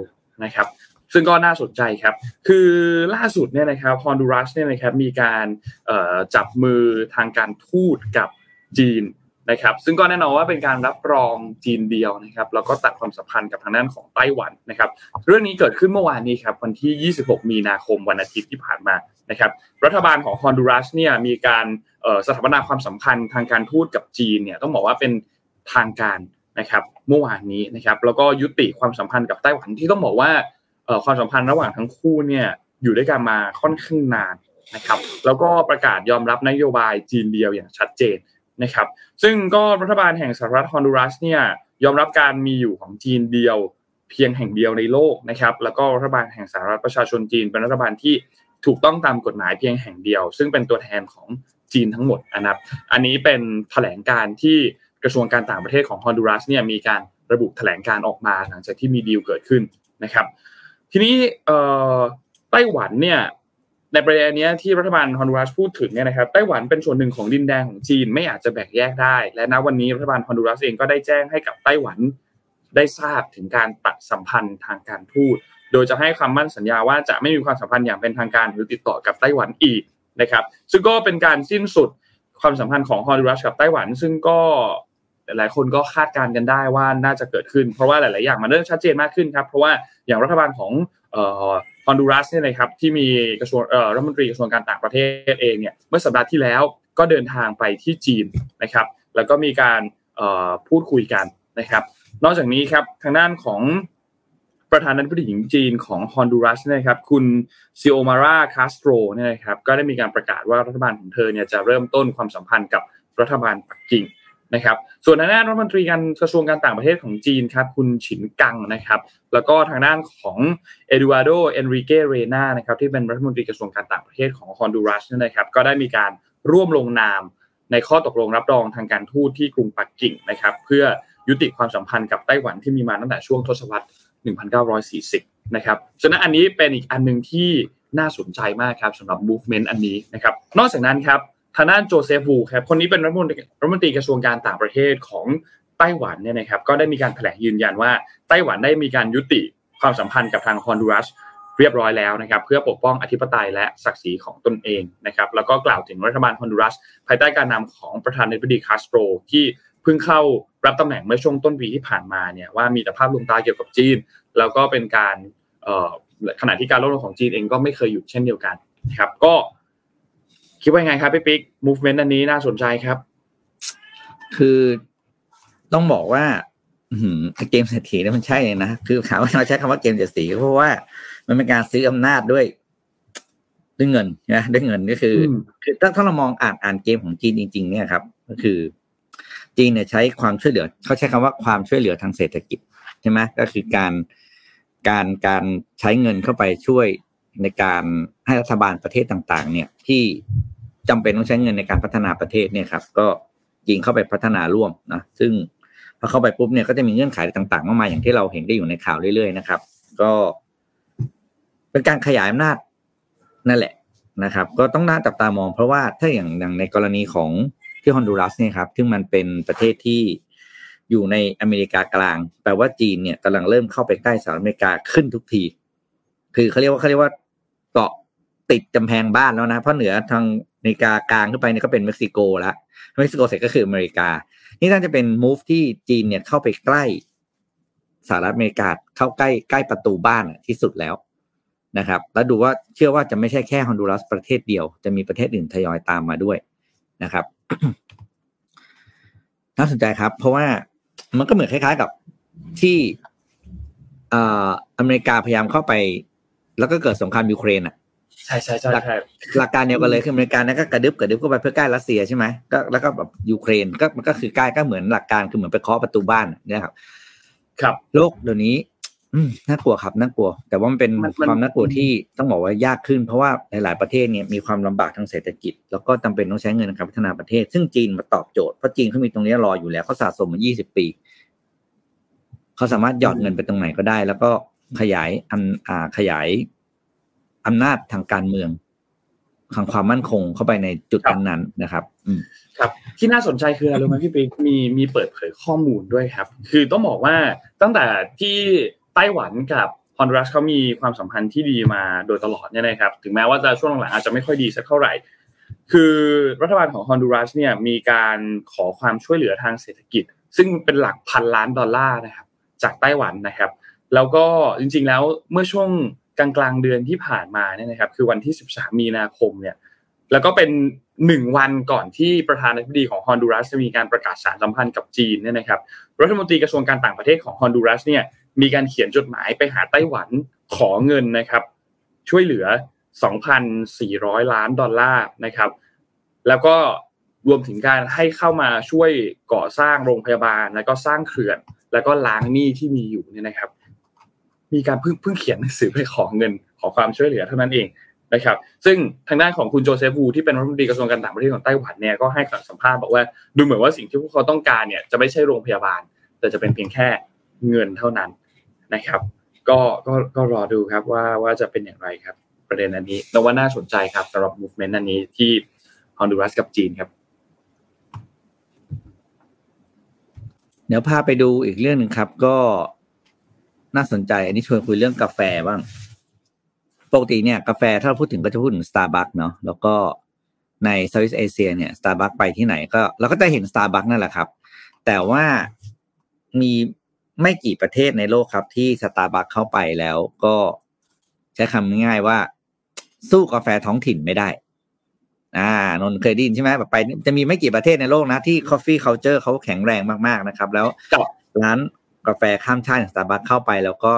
นะครับ ซึ่งก็น่าสนใจครับ คือล่าสุดเนี่ยนะครับฮอนดูรัสเนี่ยนะครับมีการจับมือทางการทูตกับจีนนะครับ ซึ่งก็แน่นอนว่าเป็นการรับรองจีนเดียวนะครับแล้วก็ตัดความสัมพันธ์กับทางด้านของไต้หวันนะครับ เรื่องนี้เกิดขึ้นเมื่อวานนี้ครับวันที่ 26 มีนาคมวันอาทิตย์ที่ผ่านมา นะครับรัฐบาลของฮอนดูรัสเนี่ยมีการสถาปนาความสัมพันธ์ทางการทูตกับจีนเนี่ยต้องบอกว่าเป็นทางการนะครับเมื่อวานนี้นะครับแล้วก็ยุติความสัมพันธ์กับไต้หวันที่ต้องบอกว่าความสัมพันธ์ระหว่างทั้งคู่เนี่ยอยู่ด้วยกันมาค่อนข้างนานนะครับแล้วก็ประกาศยอมรับนโยบายจีนเดียวอย่างชัดเจนนะครับซึ่งก็รัฐบาลแห่งสหรัฐฮอนดูรัสเนี่ยยอมรับการมีอยู่ของจีนเดียวเพียงแห่งเดียวในโลกนะครับแล้วก็รัฐบาลแห่งสหรัฐประชาชนจีนเป็นรัฐบาลที่ ถูกต้องตามกฎหมายเพียงแห่งเดียว ซึ่งเป็นตัวแทนของจีนทั้งหมดนะครับ อันนี้เป็นแถลงการที่กระทรวงการต่างประเทศของฮอนดูรัสเนี่ยมีการระบุแถลงการออกมาหลังจากที่มีดีลเกิดขึ้นนะครับ ทีนี้ไต้หวันเนี่ยในประเด็นนี้ที่รัฐบาลฮอนดูรัสพูดถึงเนี่ยนะครับไต้หวันเป็นส่วนหนึ่งของดินแดนของจีนไม่อาจจะแบ่งแยกได้ และณวันนี้รัฐบาลฮอนดูรัสเองก็ได้แจ้งให้กับไต้หวันได้ทราบถึงการตัดสัมพันธ์ทางการทูต โดยจะให้คำมั่นสัญญาว่าจะไม่มีความสัมพันธ์อย่างเป็นทางการหรือติดต่อกับไต้หวันอีกนะครับ ซึ่งก็เป็นการสิ้นสุดความสัมพันธ์ของฮอนดูรัสกับไต้หวัน ซึ่งก็หลายคนก็คาดการณ์กันได้ว่าน่าจะเกิดขึ้น เพราะว่าหลาย ๆ อย่างมันเริ่มชัดเจนมากขึ้นครับ เพราะว่าอย่างรัฐบาลของฮอนดูรัสเนี่ยนะครับที่มีกระทรวงรัฐมนตรีกระทรวงการต่างประเทศเองเนี่ยเมื่อสัปดาห์ที่แล้วก็เดินทางไปที่จีนนะครับ แล้วก็มีการพูดคุยกันนะครับ นอกจากนี้ครับทางด้านของ ประธานาธิบดีหญิงจีนของฮอนดูรัสนะครับคุณซิโอมาราคาสโตรเนี่ยนะครับก็ได้มีการประกาศว่ารัฐบาลของเธอเนี่ยจะเริ่มต้นความสัมพันธ์กับรัฐบาลปักกิ่งนะครับส่วนทางด้านรัฐมนตรีการกระทรวงการต่างประเทศของจีนครับคุณฉินกังนะครับแล้วก็ทางด้านของเอดูอาร์โดเอนริเกเรนานะครับที่เป็นรัฐมนตรีกระทรวงการต่างประเทศของฮอนดูรัสนะครับก็ได้มีการร่วมลงนามในข้อตกลงรับรองทางการทูตที่กรุงปักกิ่งนะครับเพื่อยุติความสัมพันธ์กับไต้หวันที่มีมาตั้งแต่ช่วงทศวรรษ 1940 นะครับฉะนั้นอันนี้เป็นอีกอันหนึ่งที่น่าสนใจมากครับสำหรับ movement อันนี้นะครับ นอกจากนั้นครับทางด้านโจเซฟวูครับคนนี้เป็นรัฐมนตรีรัฐมนตรีกระทรวงการต่างประเทศของไต้หวันเนี่ยนะครับก็ได้มีการแถลงยืนยันว่าไต้หวันได้มีการยุติความสัมพันธ์กับทางฮอนดูรัสเรียบร้อยแล้วนะครับเพื่อปกป้องอธิปไตยและศักดิ์ศรีของตนเองนะครับแล้วก็กล่าวถึงรัฐบาลฮอนดูรัส ภายใต้การนำของประธานาธิบดีคาสโตรที่ เพิ่งเข้ารับตำแหน่งเมื่อช่วงต้นปีที่ผ่านมาเนี่ยว่ามีแต่ภาพลวงตาเกี่ยวกับจีน แล้วก็เป็นการขณะที่การลดลงของจีนเองก็ไม่เคยหยุดเช่นเดียวกันครับ ก็คิดว่าไงครับพี่ปิ๊ก movement อันนี้น่าสนใจครับ คือต้องบอกว่าเกมเศรษฐีนี่มันใช่เลยนะ คือถามว่าเราใช้คำว่าเกมเศรษฐีก็เพราะว่ามันเป็นการซื้ออำนาจด้วยด้วยเงินนะด้วยเงินก็คือ คือถ้าถ้าเรามองอ่านอ่านเกมของจีนจริง ๆ เนี่ยครับ ก็คือ จีนเนี่ยใช้ความช่วยเหลือเขาใช้คำว่าความช่วยเหลือทางเศรษฐกิจใช่ไหมก็คือการการการใช้เงินเข้าไปช่วยในการให้รัฐบาลประเทศต่างๆ เนี่ยที่จำเป็นต้องใช้เงินในการพัฒนาประเทศเนี่ยครับ ก็ยิงเข้าไปพัฒนาร่วมนะซึ่งพอเข้าไปปุ๊บเนี่ยก็จะมีเงื่อนไขต่างๆมากมายอย่างที่เราเห็นได้อยู่ในข่าวเรื่อยๆนะครับ ก็ เป็นการขยายอำนาจนั่นแหละนะครับ ก็ต้องน่าจับตามองเพราะว่าถ้าอย่างอย่างในกรณีของ ที่ฮอนดูรัสเนี่ยครับซึ่งมันเป็นประเทศที่อยู่ในอเมริกากลาง แปลว่าจีนเนี่ยกำลังเริ่มเข้าไปใกล้สหรัฐอเมริกาขึ้นทุกที คือเขาเรียกว่าเขาเรียกว่าเกาะติดกำแพงบ้านแล้วนะ เพราะเหนือทางอเมริกากลางขึ้นไปเนี่ยก็เป็นเม็กซิโกแล้วเม็กซิโกเสร็จก็คืออเมริกา นี่น่าจะเป็นมูฟที่จีนเนี่ยเข้าไปใกล้สหรัฐอเมริกาเข้าใกล้ใกล้ประตูบ้านที่สุดแล้วนะครับ แล้วดูว่าเชื่อว่าจะไม่ใช่แค่ฮอนดูรัสประเทศเดียว จะมีประเทศอื่นทยอยตามมาด้วยนะครับ น่าสนใจครับ เพราะว่ามันก็เหมือนคล้ายๆกับที่อเมริกาพยายามเข้าไป แล้วก็เกิดสงครามยูเครนอะใช่ใช่ใช่หลักการเดียวกันเลยคืออเมริกานั้นก็กระดึบกระดึบเข้าไปเพื่อใกล้รัสเซียใช่ไหมก็แล้วก็แบบยูเครนก็มันก็คือใกล้ก็เหมือนหลักการคือเหมือนไปเคาะประตูบ้านนี่ครับ ครับ โลกเดี๋ยวนี้ อืมน่ากลัวครับน่ากลัว แต่ว่ามันเป็นความน่ากลัวที่ต้องบอกว่ายากขึ้น เพราะว่าหลายๆประเทศเนี่ยมีความลำบากทางเศรษฐกิจ แล้วก็จาเป็นต้องใช้เงินในการพัฒนาประเทศ ซึ่งจีนมาตอบโจทย์เพราะจีนเขามีตรงนี้รออยู่แล้วเขาสะสมมา 20 ปีเขาสามารถหยอดเงินไปตรงไหนก็ได้ แล้วก็ขยายอำอ่าขยายอำนาจทางการเมืองทางความมั่นคงเข้าไปในจุดนั้นๆนะครับ อืมครับที่น่าสนใจคืออะไรรู้ไหมพี่ปิ๊กมีมีเปิดเผยข้อมูลด้วยครับ คือต้องบอกว่าตั้งแต่ที่ ไต้หวันกับฮอนดูรัสเขามีความสัมพันธ์ที่ดีมาโดยตลอดเนี่ยนะครับ ถึงแม้ว่าจะช่วงหลังอาจจะไม่ค่อยดีสักเท่าไหร่ คือรัฐบาลของฮอนดูรัสเนี่ยมีการขอความช่วยเหลือทางเศรษฐกิจ ซึ่งเป็นหลักพันล้านดอลลาร์นะครับจากไต้หวันนะครับ แล้วก็จริงๆแล้วเมื่อช่วงกลางกลางเดือนที่ผ่านมาเนี่ยนะครับ คือวันที่ 13 มีนาคมเนี่ยแล้วก็เป็นหนึ่งวันก่อนที่ประธานาธิบดีของฮอนดูรัสจะมีการประกาศสารสัมพันธ์กับจีนเนี่ยนะครับ รัฐมนตรีกระทรวงการต่างประเทศของฮอนดูรัสเนี่ย มีการเขียนจดหมายไปหาไต้หวันขอเงินนะครับ ช่วยเหลือ 2,400 ล้านดอลลาร์นะครับ แล้วก็รวมถึงการให้เข้ามาช่วยก่อสร้างโรงพยาบาล แล้วก็สร้างเขื่อน แล้วก็ล้างหนี้ที่มีอยู่เนี่ยนะครับ มีการเพิ่งเพิ่งเขียนหนังสือไปขอเงินขอความช่วยเหลือเท่านั้นเองนะครับ ซึ่งทางด้านของคุณโจเซฟวูที่เป็นรัฐมนตรีกระทรวงการต่างประเทศของไต้หวันเนี่ยก็ให้สัมภาษณ์บอกว่าดูเหมือนว่าสิ่งที่พวกเขาต้องการเนี่ยจะไม่ใช่โรงพยาบาล แต่จะเป็นเพียงแค่เงินเท่านั้น นะครับ ก็ก็ก็รอดูครับว่าว่าจะเป็นอย่างไรครับ ประเด็นอันนี้แต่ว่าน่าสนใจครับสำหรับ movement อันนี้ที่ฮอนดูรัสกับจีนครับเดี๋ยวพาไปดูอีกเรื่องหนึ่งครับ ก็น่าสนใจ อันนี้ชวนคุยเรื่องกาแฟบ้าง ปกติเนี่ยกาแฟถ้าเราพูดถึงก็จะพูดถึง Starbucks เนาะแล้วก็ใน Southeast Asia เนี่ย Starbucks ไปที่ไหนก็เราก็จะเห็น Starbucks นั่นแหละครับ แต่ว่ามี ไม่กี่ประเทศในโลกครับที่สตาร์บัคเข้าไปแล้วก็ใช้คำง่ายๆว่า สู้กาแฟท้องถิ่นไม่ได้ อ่านนเคยได้ยินใช่ไหมแบบไป จะมีไม่กี่ประเทศในโลกนะ ที่ coffee culture เขาแข็งแรงมากๆนะครับ แล้วร้านกาแฟข้ามชาติสตาร์บัคเข้าไปแล้วก็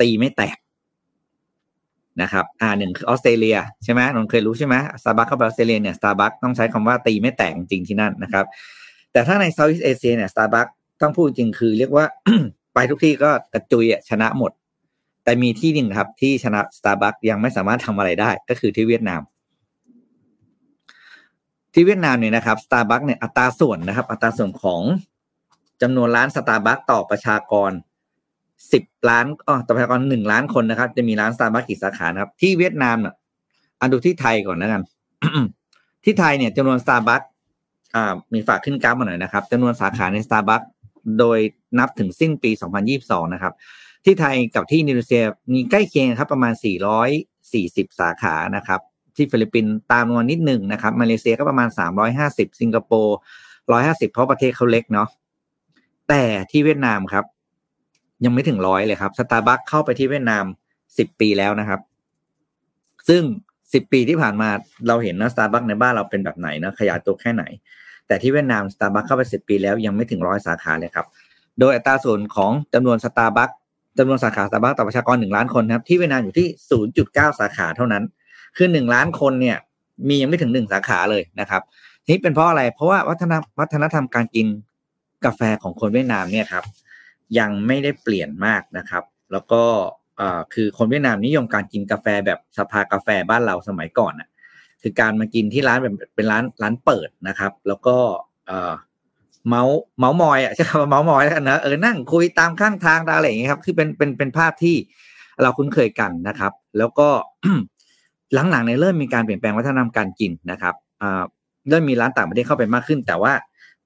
ตีไม่แตกนะครับ อ่าหนึ่งคือออสเตรเลียใช่ไหมนนเคยรู้ใช่ไหมสตาร์บัคเข้าไปออสเตรเลียเนี่ยสตาร์บัคต้องใช้คำว่าตีไม่แตกจริงที่นั่นนะครับ แต่ถ้าใน Southeast Asia เนี่ยสตาร์บัค ต้องพูดจริงคือ เรียกว่า ไปทุกที่ก็กระจุยอะชนะหมด แต่มีที่หนึ่งครับ ที่ชนะสตาร์บัคยังไม่สามารถทำอะไรได้ ก็คือที่เวียดนาม ที่เวียดนามเนี่ยนะครับสตาร์บัคเนี่ยอัตราส่วนนะครับ อัตราส่วนของจำนวนร้านสตาร์บัคต่อประชากรสิบล้านอ๋อต่อประชากรหนึ่งล้านคนนะครับ จะมีร้านสตาร์บัคกี่สาขาครับ ที่เวียดนามอะอันดูที่ไทยก่อนนะกัน ที่ไทยเนี่ยจำนวนสตาร์บัคอ่ามีฝากขึ้นกราฟมาหน่อยนะครับจำนวนสาขาในสตาร์บัค โดยนับถึงสิ้นปี 2022 นะครับ ที่ไทยกับที่อินโดนีเซียมีใกล้เคียงครับประมาณ 440 สาขานะครับ ที่ฟิลิปปินส์ตามลงมานิดหนึ่งนะครับ มาเลเซียก็ประมาณ 350 สิงคโปร์ร้อยห้าสิบเพราะประเทศเขาเล็กเนาะแต่ที่เวียดนามครับ ยังไม่ถึงร้อยเลยครับสตาร์บัคเข้าไปที่เวียดนามสิบปีแล้วนะครับ ซึ่งสิบปีที่ผ่านมาเราเห็นนะสตาร์บัคในบ้านเราเป็นแบบไหนนะขยายตัวแค่ไหน แต่ที่เวียดนามสตาร์บัคเข้าไปสิบปีแล้วยังไม่ถึงร้อยสาขาเลยครับ โดยอัตราส่วนของจำนวนสตาร์บัคจำนวนสาขาสตาร์บัคต่อประชากรหนึ่งล้านคนครับ ที่เวียดนามอยู่ที่ศูนย์จุดเก้าสาขาเท่านั้น คือหนึ่งล้านคนเนี่ยมียังไม่ถึงหนึ่งสาขาเลยนะครับนี่เป็นเพราะอะไร เพราะว่าวัฒนวัฒนธรรมการกินกาแฟของคนเวียดนามเนี่ยครับ ยังไม่ได้เปลี่ยนมากนะครับ แล้วก็คือคนเวียดนามนิยมการกินกาแฟแบบสภากาแฟบ้านเราสมัยก่อนน่ะ คือการมากินที่ร้านแบบเป็นร้านร้านเปิดนะครับ แล้วก็เเมาส์เมาส์มอยอะใช่คำว่าเมาส์มอยแล้วกันนะเออนั่งคุยตามข้างทางอะไรอย่างเงี้ยครับ คือเป็นเป็นเป็นภาพที่เราคุ้นเคยกันนะครับ แล้วก็หลังๆเนี่ยเริ่มมีการเปลี่ยนแปลงวัฒนธรรมการกินนะครับอ่าเริ่มมีร้านต่างประเทศเข้าไปมากขึ้น แต่ว่า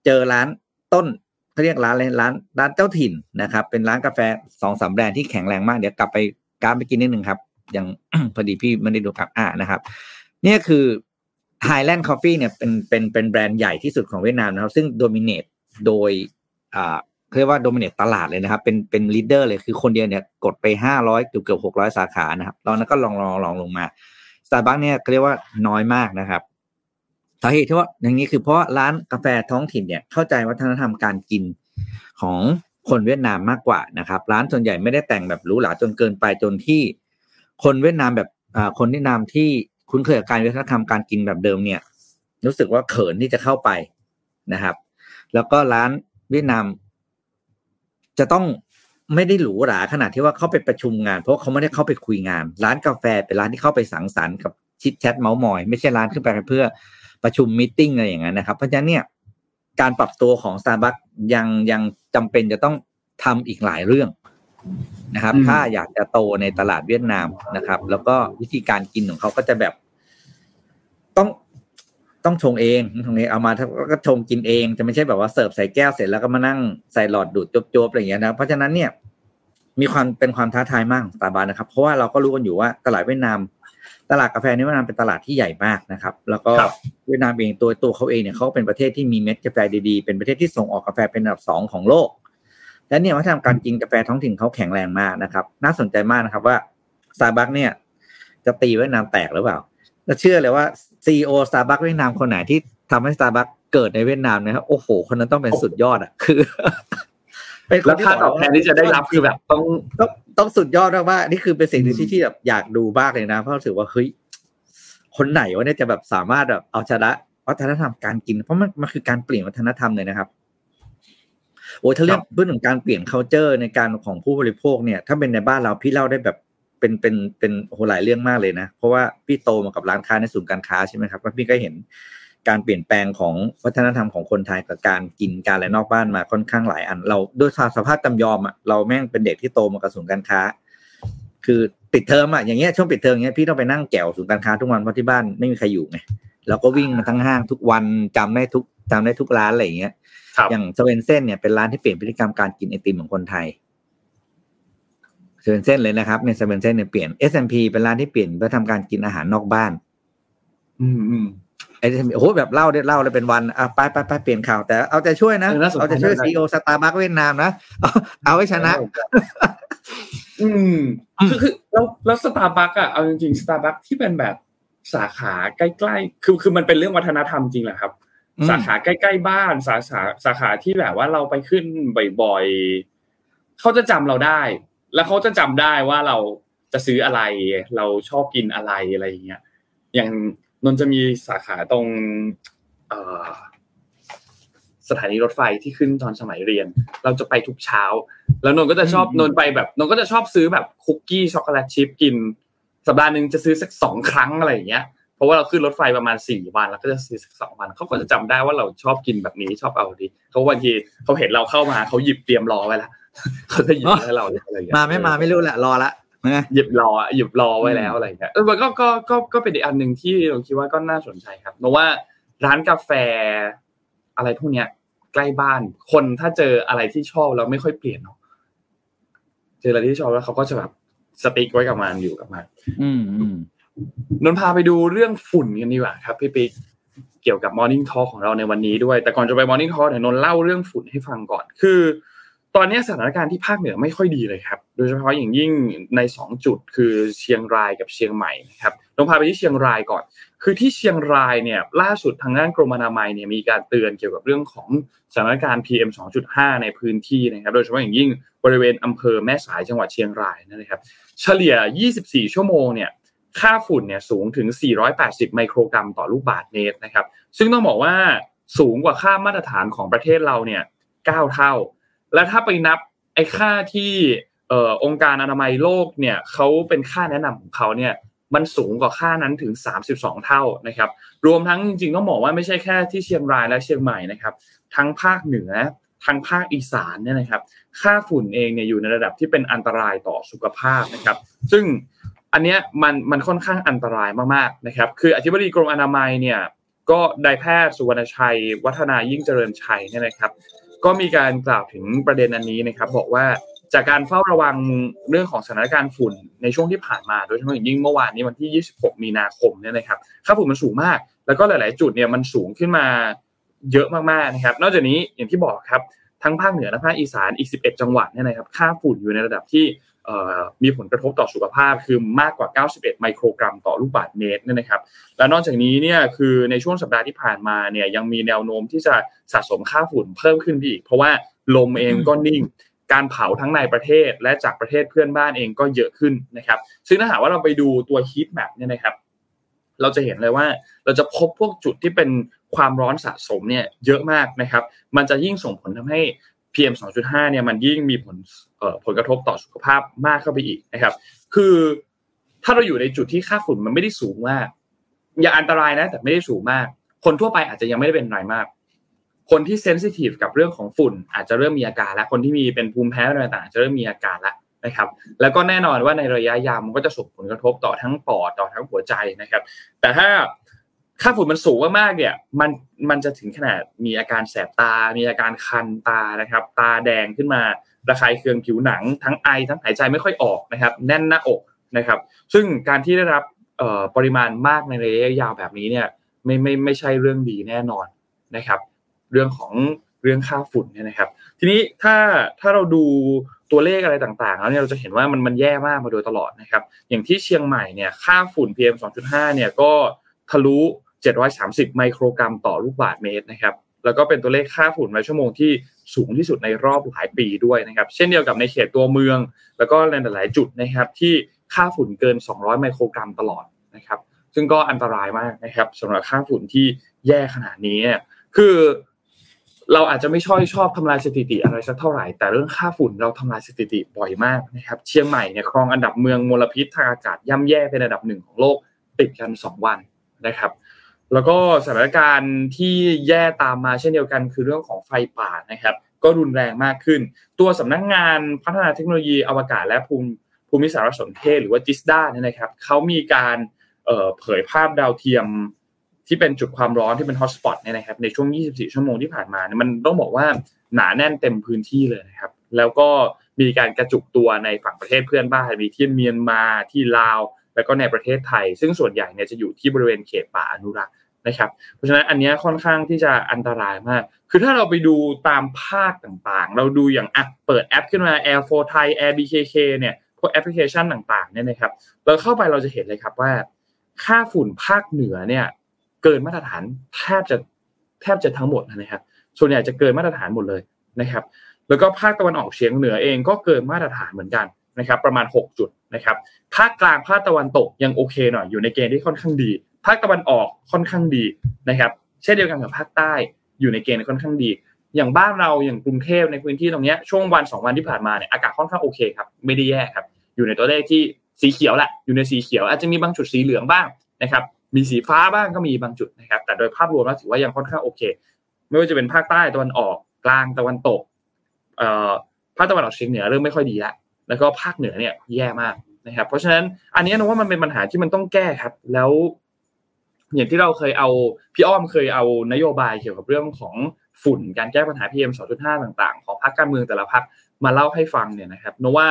เจอร้านต้นเขาเรียกร้านอะไรร้านร้านเจ้าถิ่นนะครับ เป็นร้านกาแฟสองสามแบรนด์ที่แข็งแรงมากเดี๋ยวกลับไปการไปกินนิดนึงครับ ยังพอดีพี่ไม่ได้ดูครับอ่านะครับ นี่คือ Highland Coffee เนี่ยเป็นเป็นเป็นแบรนด์ใหญ่ที่สุดของเวียดนามนะครับ ซึ่ง dominate โดยอ่าเรียกว่า dominate ตลาดเลยนะครับ เป็นเป็น leader เลยคือคนเดียวเนี่ยกดไปห้าร้อยเกือบเกือบหกร้อยสาขานะครับตอนนั้นก็รองรองรองลงมาสตาร์บัคเนี่ยเรียกว่าน้อยมากนะครับสาเหตุที่ว่าอย่างนี้คือเพราะร้านกาแฟท้องถิ่นเนี่ยเข้าใจวัฒนธรรมการกินของคนเวียดนามมากกว่านะครับ ร้านส่วนใหญ่ไม่ได้แต่งแบบหรูหราจนเกินไปจนที่ คนเวียดนามแบบอ่าคนเวียดนามที่ คุ้นเคยกับการวัฒนธรรมการกินแบบเดิมเนี่ย รู้สึกว่าเขินที่จะเข้าไปนะครับ แล้วก็ร้านเวียดนาม จะต้องไม่ได้หรูหราขนาดที่ว่าเข้าไปประชุมงาน เพราะเขาไม่ได้เข้าไปคุยงาน ร้านกาแฟเป็นร้านที่เข้าไปสังสรรค์กับชิดแชทเมาส์มอย ไม่ใช่ร้านขึ้นไปเพื่อประชุมมิ팅อะไรอย่างนั้นนะครับ เพราะฉะนั้นเนี่ยการปรับตัวของ Starbucks ยังยังจำเป็นจะต้องทำอีกหลายเรื่องนะครับ ถ้าอยากจะโตในตลาดเวียดนามนะครับ แล้วก็วิธีการกินของเขาก็จะแบบ ต้องต้องชงเองตรงนี้เอามาก็ชงกินเอง จะไม่ใช่แบบว่าเสิร์ฟใส่แก้วเสร็จแล้วก็มานั่งใส่หลอดดูดจบๆอะไรอย่างเงี้ยนะเพราะฉะนั้นเนี่ย มีความเป็นความท้าทายมากของตาบานนะครับ เพราะว่าเราก็รู้กันอยู่ว่าตลาดเวียดนาม ตลาดกาแฟในเวียดนามเป็นตลาดที่ใหญ่มากนะครับ แล้วก็เวียดนามเองตัวตัวเขาเองเนี่ยเขาเป็นประเทศที่มีเม็ดกาแฟดีๆเป็นประเทศที่ส่งออกกาแฟเป็นอันดับสองของโลก และเนี่ยวัฒนธรรมการกินกาแฟท้องถิ่นเขาแข็งแรงมากนะครับ น่าสนใจมากนะครับว่าซาบักเนี่ย จะตีเวียดนามแตกหรือเปล่าจะเชื่อเลยว่า CEO Starbucks เวียดนามคนไหนที่ทำให้สตาร์บัคเกิดในเวียดนามนะครับ โอ้โห คนนั้นต้องเป็นสุดยอดอะ คือแล้วค่าตอบแทนที่จะได้รับคือแบบต้องต้องต้องสุดยอดมากว่านี่คือเป็นสิ่งที่ที่แบบอยากดูมากเลยนะ เพราะรู้สึกว่าเฮ้ยคนไหนวะเนี่ยจะแบบสามารถแบบเอาชนะวัฒนธรรมการกิน เพราะมันมันคือการเปลี่ยนวัฒนธรรมเลยนะครับโอ้ถ้าเรื่องเรื่องของการเปลี่ยน culture ในการของผู้บริโภคเนี่ย ถ้าเป็นในบ้านเราพี่เล่าได้แบบ เป็นเป็นเป็นโหหลายเรื่องมากเลยนะ เพราะว่าพี่โตมากับร้านค้าในศูนย์การค้าใช่ไหมครับแล้วพี่ก็เห็นการเปลี่ยนแปลงของวัฒนธรรมของคนไทยกับการกินการอะไรนอกบ้านมาค่อนข้างหลายอัน เราด้วยสภาพจำยอมอะเราแม่งเป็นเด็กที่โตมากับศูนย์การค้า คือปิดเทอมอะอย่างเงี้ยช่วงปิดเทอมเงี้ยพี่ต้องไปนั่งแกร่วศูนย์การค้าทุกวันเพราะที่บ้านไม่มีใครอยู่ไงเราก็วิ่งมาทั้งห้างทุกวันจำได้ทุกจำได้ทุกร้านอะไรอย่างเงี้ยอย่าง Swensen's เนี่ยเป็นร้านที่เปลี่ยนพฤติกรรมการกินไอติมของคนไทย Swensen's เลยนะครับใน Swensen's เนี่ยเปลี่ยน S&P เป็นร้านที่เปลี่ยนพฤติกรรมการกินอาหารนอกบ้าน อืมอืมไอ้โอ้โหแบบเล่าได้เล่าเลยเป็นวันอะไปไปไปเปลี่ยนข่าว แต่เอาใจช่วยนะ เอาใจช่วย CEO Starbucks เวียดนามนะ เอาให้ชนะ อืมคือคือแล้วแล้วสตาร์บัคอะเอาจริงๆสตาร์บัคที่เป็นแบบสาขาใกล้ๆ คือคือมันเป็นเรื่องวัฒนธรรมจริงแหละครับ สาขาใกล้ๆบ้าน สาขาสาขาที่แบบว่าเราไปขึ้นบ่อยๆเขาจะจำเราได้ แล้วเขาจะจำได้ว่าเราจะซื้ออะไร เราชอบกินอะไรอะไรอย่างเงี้ย อย่างนนท์จะมีสาขาตรงสถานีรถไฟที่ขึ้นตอนสมัยเรียน เราจะไปทุกเช้า แล้วนนก็จะชอบนนไปแบบนนก็จะชอบซื้อแบบคุกกี้ช็อกโกแลตชิพกิน สัปดาห์หนึ่งจะซื้อสักสองครั้งอะไรอย่างเงี้ยเพราะว่าเราขึ้นรถไฟประมาณสี่วันแล้วก็จะซื้อสักสองวันเขาก็จะจำได้ว่าเราชอบกินแบบนี้ชอบเอาดีเขาบางทีเขาเห็นเราเข้ามาเขาหยิบเตรียมรอไว้แล้ว เขาจะหยิบให้เราอะไรอย่างเงี้ยมาไม่มาไม่รู้แหละรอละหยิบรอหยิบรอไว้แล้วอะไรเงี้ยเออมันก็ก็ก็ก็เป็นอีกอันหนึ่งที่เราคิดว่าก็น่าสนใจครับเพราะว่าร้านกาแฟอะไรพวกเนี้ย ใกล้บ้านคนถ้าเจออะไรที่ชอบแล้วไม่ค่อยเปลี่ยนเนาะเจออะไรที่ชอบแล้วเขาก็จะแบบสติ๊กไว้กับมันอยู่กับมันอืมอืมนนพาไปดูเรื่องฝุ่นกันดีกว่าครับ พี่ปิ๊กเกี่ยวกับ Morning Talk ของเราในวันนี้ด้วย แต่ก่อนจะไป Morning Talk เดี๋ยวนนเล่าเรื่องฝุ่นให้ฟังก่อน คือ ตอนนี้สถานการณ์ที่ภาคเหนือไม่ค่อยดีเลยครับ โดยเฉพาะอย่างยิ่งใน 2 จุดคือเชียงรายกับเชียงใหม่นะครับลงพาไปที่เชียงรายก่อน คือที่เชียงรายเนี่ยล่าสุดทางด้านกรมอนามัยเนี่ยมีการเตือนเกี่ยวกับเรื่องของสถานการณ์ PM 2.5 ในพื้นที่นะครับโดยเฉพาะอย่างยิ่งบริเวณอำเภอแม่สายจังหวัดเชียงรายนะครับ เฉลี่ย 24 ชั่วโมงเนี่ยค่าฝุ่นเนี่ยสูงถึง 480 ไมโครกรัมต่อลูกบาศก์เมตรนะครับ ซึ่งต้องบอกว่าสูงกว่าค่ามาตรฐานของประเทศเราเนี่ย 9 เท่า และถ้าไปนับไอ้ค่าที่เอ่อองค์การอนามัยโลกเนี่ยเขาเป็นค่าแนะนำของเขาเนี่ยมันสูงกว่าค่านั้นถึง 32 เท่านะครับ รวมทั้งจริงๆต้องบอกว่าไม่ใช่แค่ที่เชียงรายและเชียงใหม่นะครับทั้งภาคเหนือทั้งภาคอีสานเนี่ยนะครับ ค่าฝุ่นเองเนี่ยอยู่ในระดับที่เป็นอันตรายต่อสุขภาพนะครับ ซึ่งอันเนี้ยมันมันค่อนข้างอันตรายมากๆนะครับ คืออธิบดีกรมอนามัยเนี่ยก็นายแพทย์สุวรรณชัย วัฒนายิ่งเจริญชัยเนี่ยนะครับ ก็มีการกล่าวถึงประเด็นอันนี้นะครับ บอกว่าจากการเฝ้าระวังเรื่องของสถานการณ์ฝุ่นในช่วงที่ผ่านมา โดยเฉพาะอย่างยิ่งเมื่อวานนี้วันที่ 26 มีนาคมเนี่ยนะครับค่าฝุ่นมันสูงมาก แล้วก็หลาย ๆ จุดเนี่ยมันสูงขึ้นมาเยอะมากๆนะครับ นอกจากนี้อย่างที่บอกครับทั้งภาคเหนือและภาคอีสานอีก 11 จังหวัดเนี่ยนะครับ ค่าฝุ่นอยู่ในระดับที่ มีผลกระทบต่อสุขภาพคือมากกว่า 91 ไมโครกรัมต่อลูกบาศก์เมตรนี่ยนะครับ และนอกจากนี้เนี่ยคือในช่วงสัปดาห์ที่ผ่านมาเนี่ยยังมีแนวโน้มที่จะสะสมค่าฝุ่นเพิ่มขึ้นอีก เพราะว่าลมเองก็นิ่ง การเผาทั้งในประเทศและจากประเทศเพื่อนบ้านเองก็เยอะขึ้นนะครับ ซึ่งถ้าหากว่าเราไปดูตัว heat map เนี่ยนะครับ เราจะเห็นเลยว่าเราจะพบพวกจุดที่เป็นความร้อนสะสมเนี่ยเยอะมากนะครับ มันจะยิ่งส่งผลทำให้ PM 2.5เนี่ยมันยิ่งมีผลผลกระทบต่อสุขภาพมากเข้าไปอีกนะครับ คือถ้าเราอยู่ในจุดที่ค่าฝุ่นมันไม่ได้สูงมาก อย่าอันตรายนะ แต่ไม่ได้สูงมาก คนทั่วไปอาจจะยังไม่ได้เป็นไรมาก คนที่เซนซิทีฟกับเรื่องของฝุ่น อาจจะเริ่มมีอาการแล้วคนที่มีเป็นภูมิแพ้อะไรต่างๆจะเริ่มมีอาการแล้วนะครับ แล้วก็แน่นอนว่าในระยะยาวมันก็จะส่งผลกระทบต่อทั้งปอดต่อทั้งหัวใจนะครับ แต่ถ้า ค่าฝุ่นมันสูงมากๆเนี่ยมันมันจะถึงขนาดมีอาการแสบตา มีอาการคันตานะครับ ตาแดงขึ้นมาระคายเคืองผิวหนัง ทั้งไอทั้งหายใจไม่ค่อยออกนะครับ แน่นหน้าอกนะครับ ซึ่งการที่ได้รับปริมาณมากในระยะยาวแบบนี้เนี่ยไม่ไม่ไม่ใช่เรื่องดีแน่นอนนะครับ เรื่องของเรื่องค่าฝุ่นเนี่ยนะครับ ทีนี้ถ้าถ้าเราดูตัวเลขอะไรต่างๆแล้วเนี่ยเราจะเห็นว่ามันมันแย่มากมาโดยตลอดนะครับ อย่างที่เชียงใหม่เนี่ยค่าฝุ่น PM 2.5เนี่ยก็ ทะลุ 730 ไมโครกรัมต่อลูกบาศก์เมตรนะครับแล้วก็เป็นตัวเลขค่าฝุ่นในชั่วโมงที่สูงที่สุดในรอบหลายปีด้วยนะครับ เช่นเดียวกับในเขตตัวเมือง แล้วก็ในหลายจุดนะครับ ที่ค่าฝุ่นเกิน 200 ไมโครกรัมตลอดนะครับ ซึ่งก็อันตรายมากนะครับสำหรับค่าฝุ่นที่แย่ขนาดนี้คือเราอาจจะไม่ชอบชอบทำลายสถิติอะไรสักเท่าไหร่ แต่เรื่องค่าฝุ่นเราทำลายสถิติบ่อยมากนะครับ เชียงใหม่เนี่ยครองอันดับเมืองมลพิษทางอากาศย่ำแย่เป็นอันดับหนึ่งของโลกติดกัน 2 วัน นะครับ แล้วก็สถานการณ์ที่แย่ตามมาเช่นเดียวกัน คือเรื่องของไฟป่านะครับ ก็รุนแรงมากขึ้น ตัวสำนักงงานพัฒนาเทคโนโลยีอวกาศและภูมิภูมิสารสนเทศหรือว่าจิสดาเนี่ยนะครับเขามีการเผยภาพดาวเทียมที่เป็นจุดความร้อนที่เป็นฮอตสปอตเนี่ยนะครับในช่วง 24 ชั่วโมงที่ผ่านมาเนี่ยมันต้องบอกว่าหนาแน่นเต็มพื้นที่เลยนะครับ แล้วก็มีการกระจุกตัวในฝั่งประเทศเพื่อนบ้านมีที่เมียนมาที่ลาว แล้วก็ในประเทศไทย ซึ่งส่วนใหญ่เนี่ยจะอยู่ที่บริเวณเขตป่าอนุรักษ์นะครับ เพราะฉะนั้นอันนี้ค่อนข้างที่จะอันตรายมาก คือถ้าเราไปดูตามภาคต่างๆ เราดูอย่างอะเปิดแอปขึ้นมา Air 4 Thai Air BKK เนี่ยพวกแอปพลิเคชันต่างๆเนี่ยนะครับเราเข้าไปเราจะเห็นเลยครับว่า ค่าฝุ่นภาคเหนือเนี่ยเกินมาตรฐานแทบจะแทบจะทั้งหมดนะครับ ส่วนใหญ่จะเกินมาตรฐานหมดเลยนะครับ แล้วก็ภาคตะวันออกเฉียงเหนือเองก็เกินมาตรฐานเหมือนกันนะครับ ประมาณ 6 จุด นะครับภาคกลางภาคตะวันตกยังโอเคหน่อยอยู่ในเกณฑ์ที่ค่อนข้างดี ภาคตะวันออกค่อนข้างดีนะครับเช่นเดียวกันกับภาคใต้อยู่ในเกณฑ์ค่อนข้างดี อย่างบ้านเราอย่างกรุงเทพในพื้นที่ตรงนี้ช่วงวันสองวันที่ผ่านมาเนี่ยอากาศค่อนข้างโอเคครับไม่ได้แย่ครับ อยู่ในตัวเลขที่สีเขียวแหละอยู่ในสีเขียวอาจจะมีบางจุดสีเหลืองบ้างนะครับมีสีฟ้าบ้างก็มีบางจุดนะครับ แต่โดยภาพรวมแล้วถือว่ายังค่อนข้างโอเค ไม่ว่าจะเป็นภาคใต้ตะวันออกกลางตะวันตกภาคตะวันออกเฉียงเหนือเริ่มไม่ค่อยดีแล้ว แล้วก็ภาคเหนือเนี่ยแย่มากนะครับ เพราะฉะนั้นอันนี้นึกว่ามันเป็นปัญหาที่มันต้องแก้ครับ แล้ว อย่างที่เราเคยเอาพี่อ้อมเคยเอานโยบายเกี่ยวกับเรื่องของฝุ่นการแก้ปัญหา PM 2.5ต่างๆ ของพรรคการเมืองแต่ละพรรคมาเล่าให้ฟังเนี่ยนะครับนว่า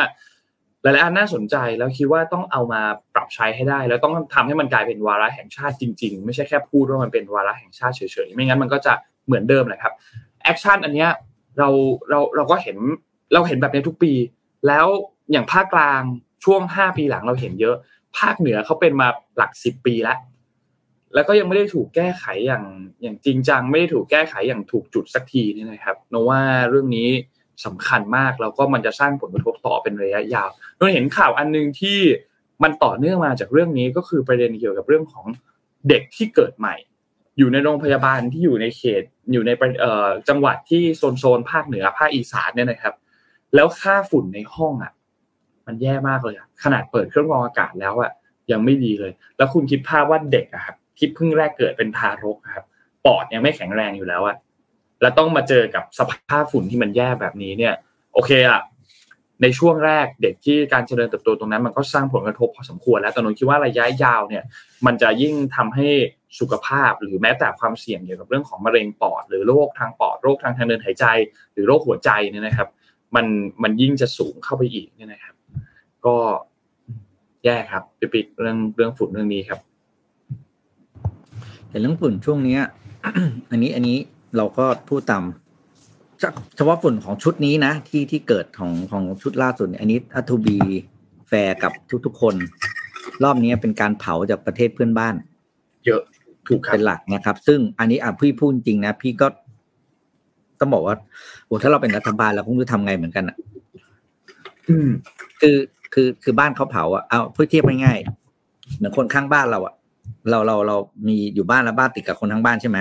หลายๆอันน่าสนใจแล้วคิดว่าต้องเอามาปรับใช้ให้ได้ แล้วต้องทำให้มันกลายเป็นวาระแห่งชาติจริง ๆ ไม่ใช่แค่พูดว่ามันเป็นวาระแห่งชาติเฉยๆไม่งั้นมันก็จะเหมือนเดิมแหละครับ action อันเนี้ยเราเราเราก็เห็นเราเห็นแบบนี้ทุกปี แล้วอย่างภาคกลางช่วงห้าปีหลังเราเห็นเยอะ ภาคเหนือเขาเป็นมาหลักสิบปีแล้ว แล้วก็ยังไม่ได้ถูกแก้ไขอย่างอย่างจริงจังไม่ได้ถูกแก้ไขอย่างถูกจุดสักทีนี่นะครับโนว่าเรื่องนี้สำคัญมากแล้วก็มันจะสร้างผลกระทบต่อเป็นระยะยาวเราเห็นข่าวอันนึงที่มันต่อเนื่องมาจากเรื่องนี้ก็คือประเด็นเกี่ยวกับเรื่องของเด็กที่เกิดใหม่ อยู่ในโรงพยาบาลที่อยู่ในเขตอยู่ในจังหวัดที่โซนโซนภาคเหนือภาคอีสานเนี่ยนะครับ แล้วค่าฝุ่นในห้องอะ มันแย่มากเลยอะขนาดเปิดเครื่องกรองอากาศแล้วอะ ยังไม่ดีเลย แล้วคุณคิดภาพว่าเด็กอะครับที่เพิ่งแรกเกิดเป็นทารกครับ ปอดยังไม่แข็งแรงอยู่แล้วอะแล้วต้องมาเจอกับสภาพฝุ่นที่มันแย่แบบนี้เนี่ย โอเคอะในช่วงแรกเด็กที่การเจริญเติบโตตรงนั้น มันก็สร้างผลกระทบพอสมควร แล้วแต่นนคิดว่าระยะยาวเนี่ย มันจะยิ่งทำให้สุขภาพหรือแม้แต่ความเสี่ยงเกี่ยวกับเรื่องของมะเร็งปอด หรือโรคทางปอดโรคทางทางเดินหายใจ หรือโรคหัวใจเนี่ยนะครับ มันมันยิ่งจะสูงเข้าไปอีกเนี่ยนะครับ ก็แย่ครับปิดเรื่องเรื่องฝุ่นเรื่องนี้ครับ แต่เรื่องฝุ่นช่วงนี้อันนี้อันนี้เราก็พูดตามเฉพาะฝุ่นของชุดนี้นะ ที่ที่เกิดของของชุดล่าสุดอันนี้อัตูบีแฟร์กับทุกๆคน รอบนี้เป็นการเผาจากประเทศเพื่อนบ้าน เยอะถูกเป็นหลักนะครับ ซึ่งอันนี้อะพี่พูดจริงนะ พี่ก็ ต้องบอกว่าโอ้ถ้าเราเป็นรัฐบาลเราคงจะทำไงเหมือนกันอะอืมคือคือคือบ้านเขาเผาอะเอาเพื่อเทียบง่ายๆเหมือนคนข้างบ้านเราอะ เราเราเรามีอยู่บ้านแล้วบ้านติดกับคนข้างบ้านใช่ไหม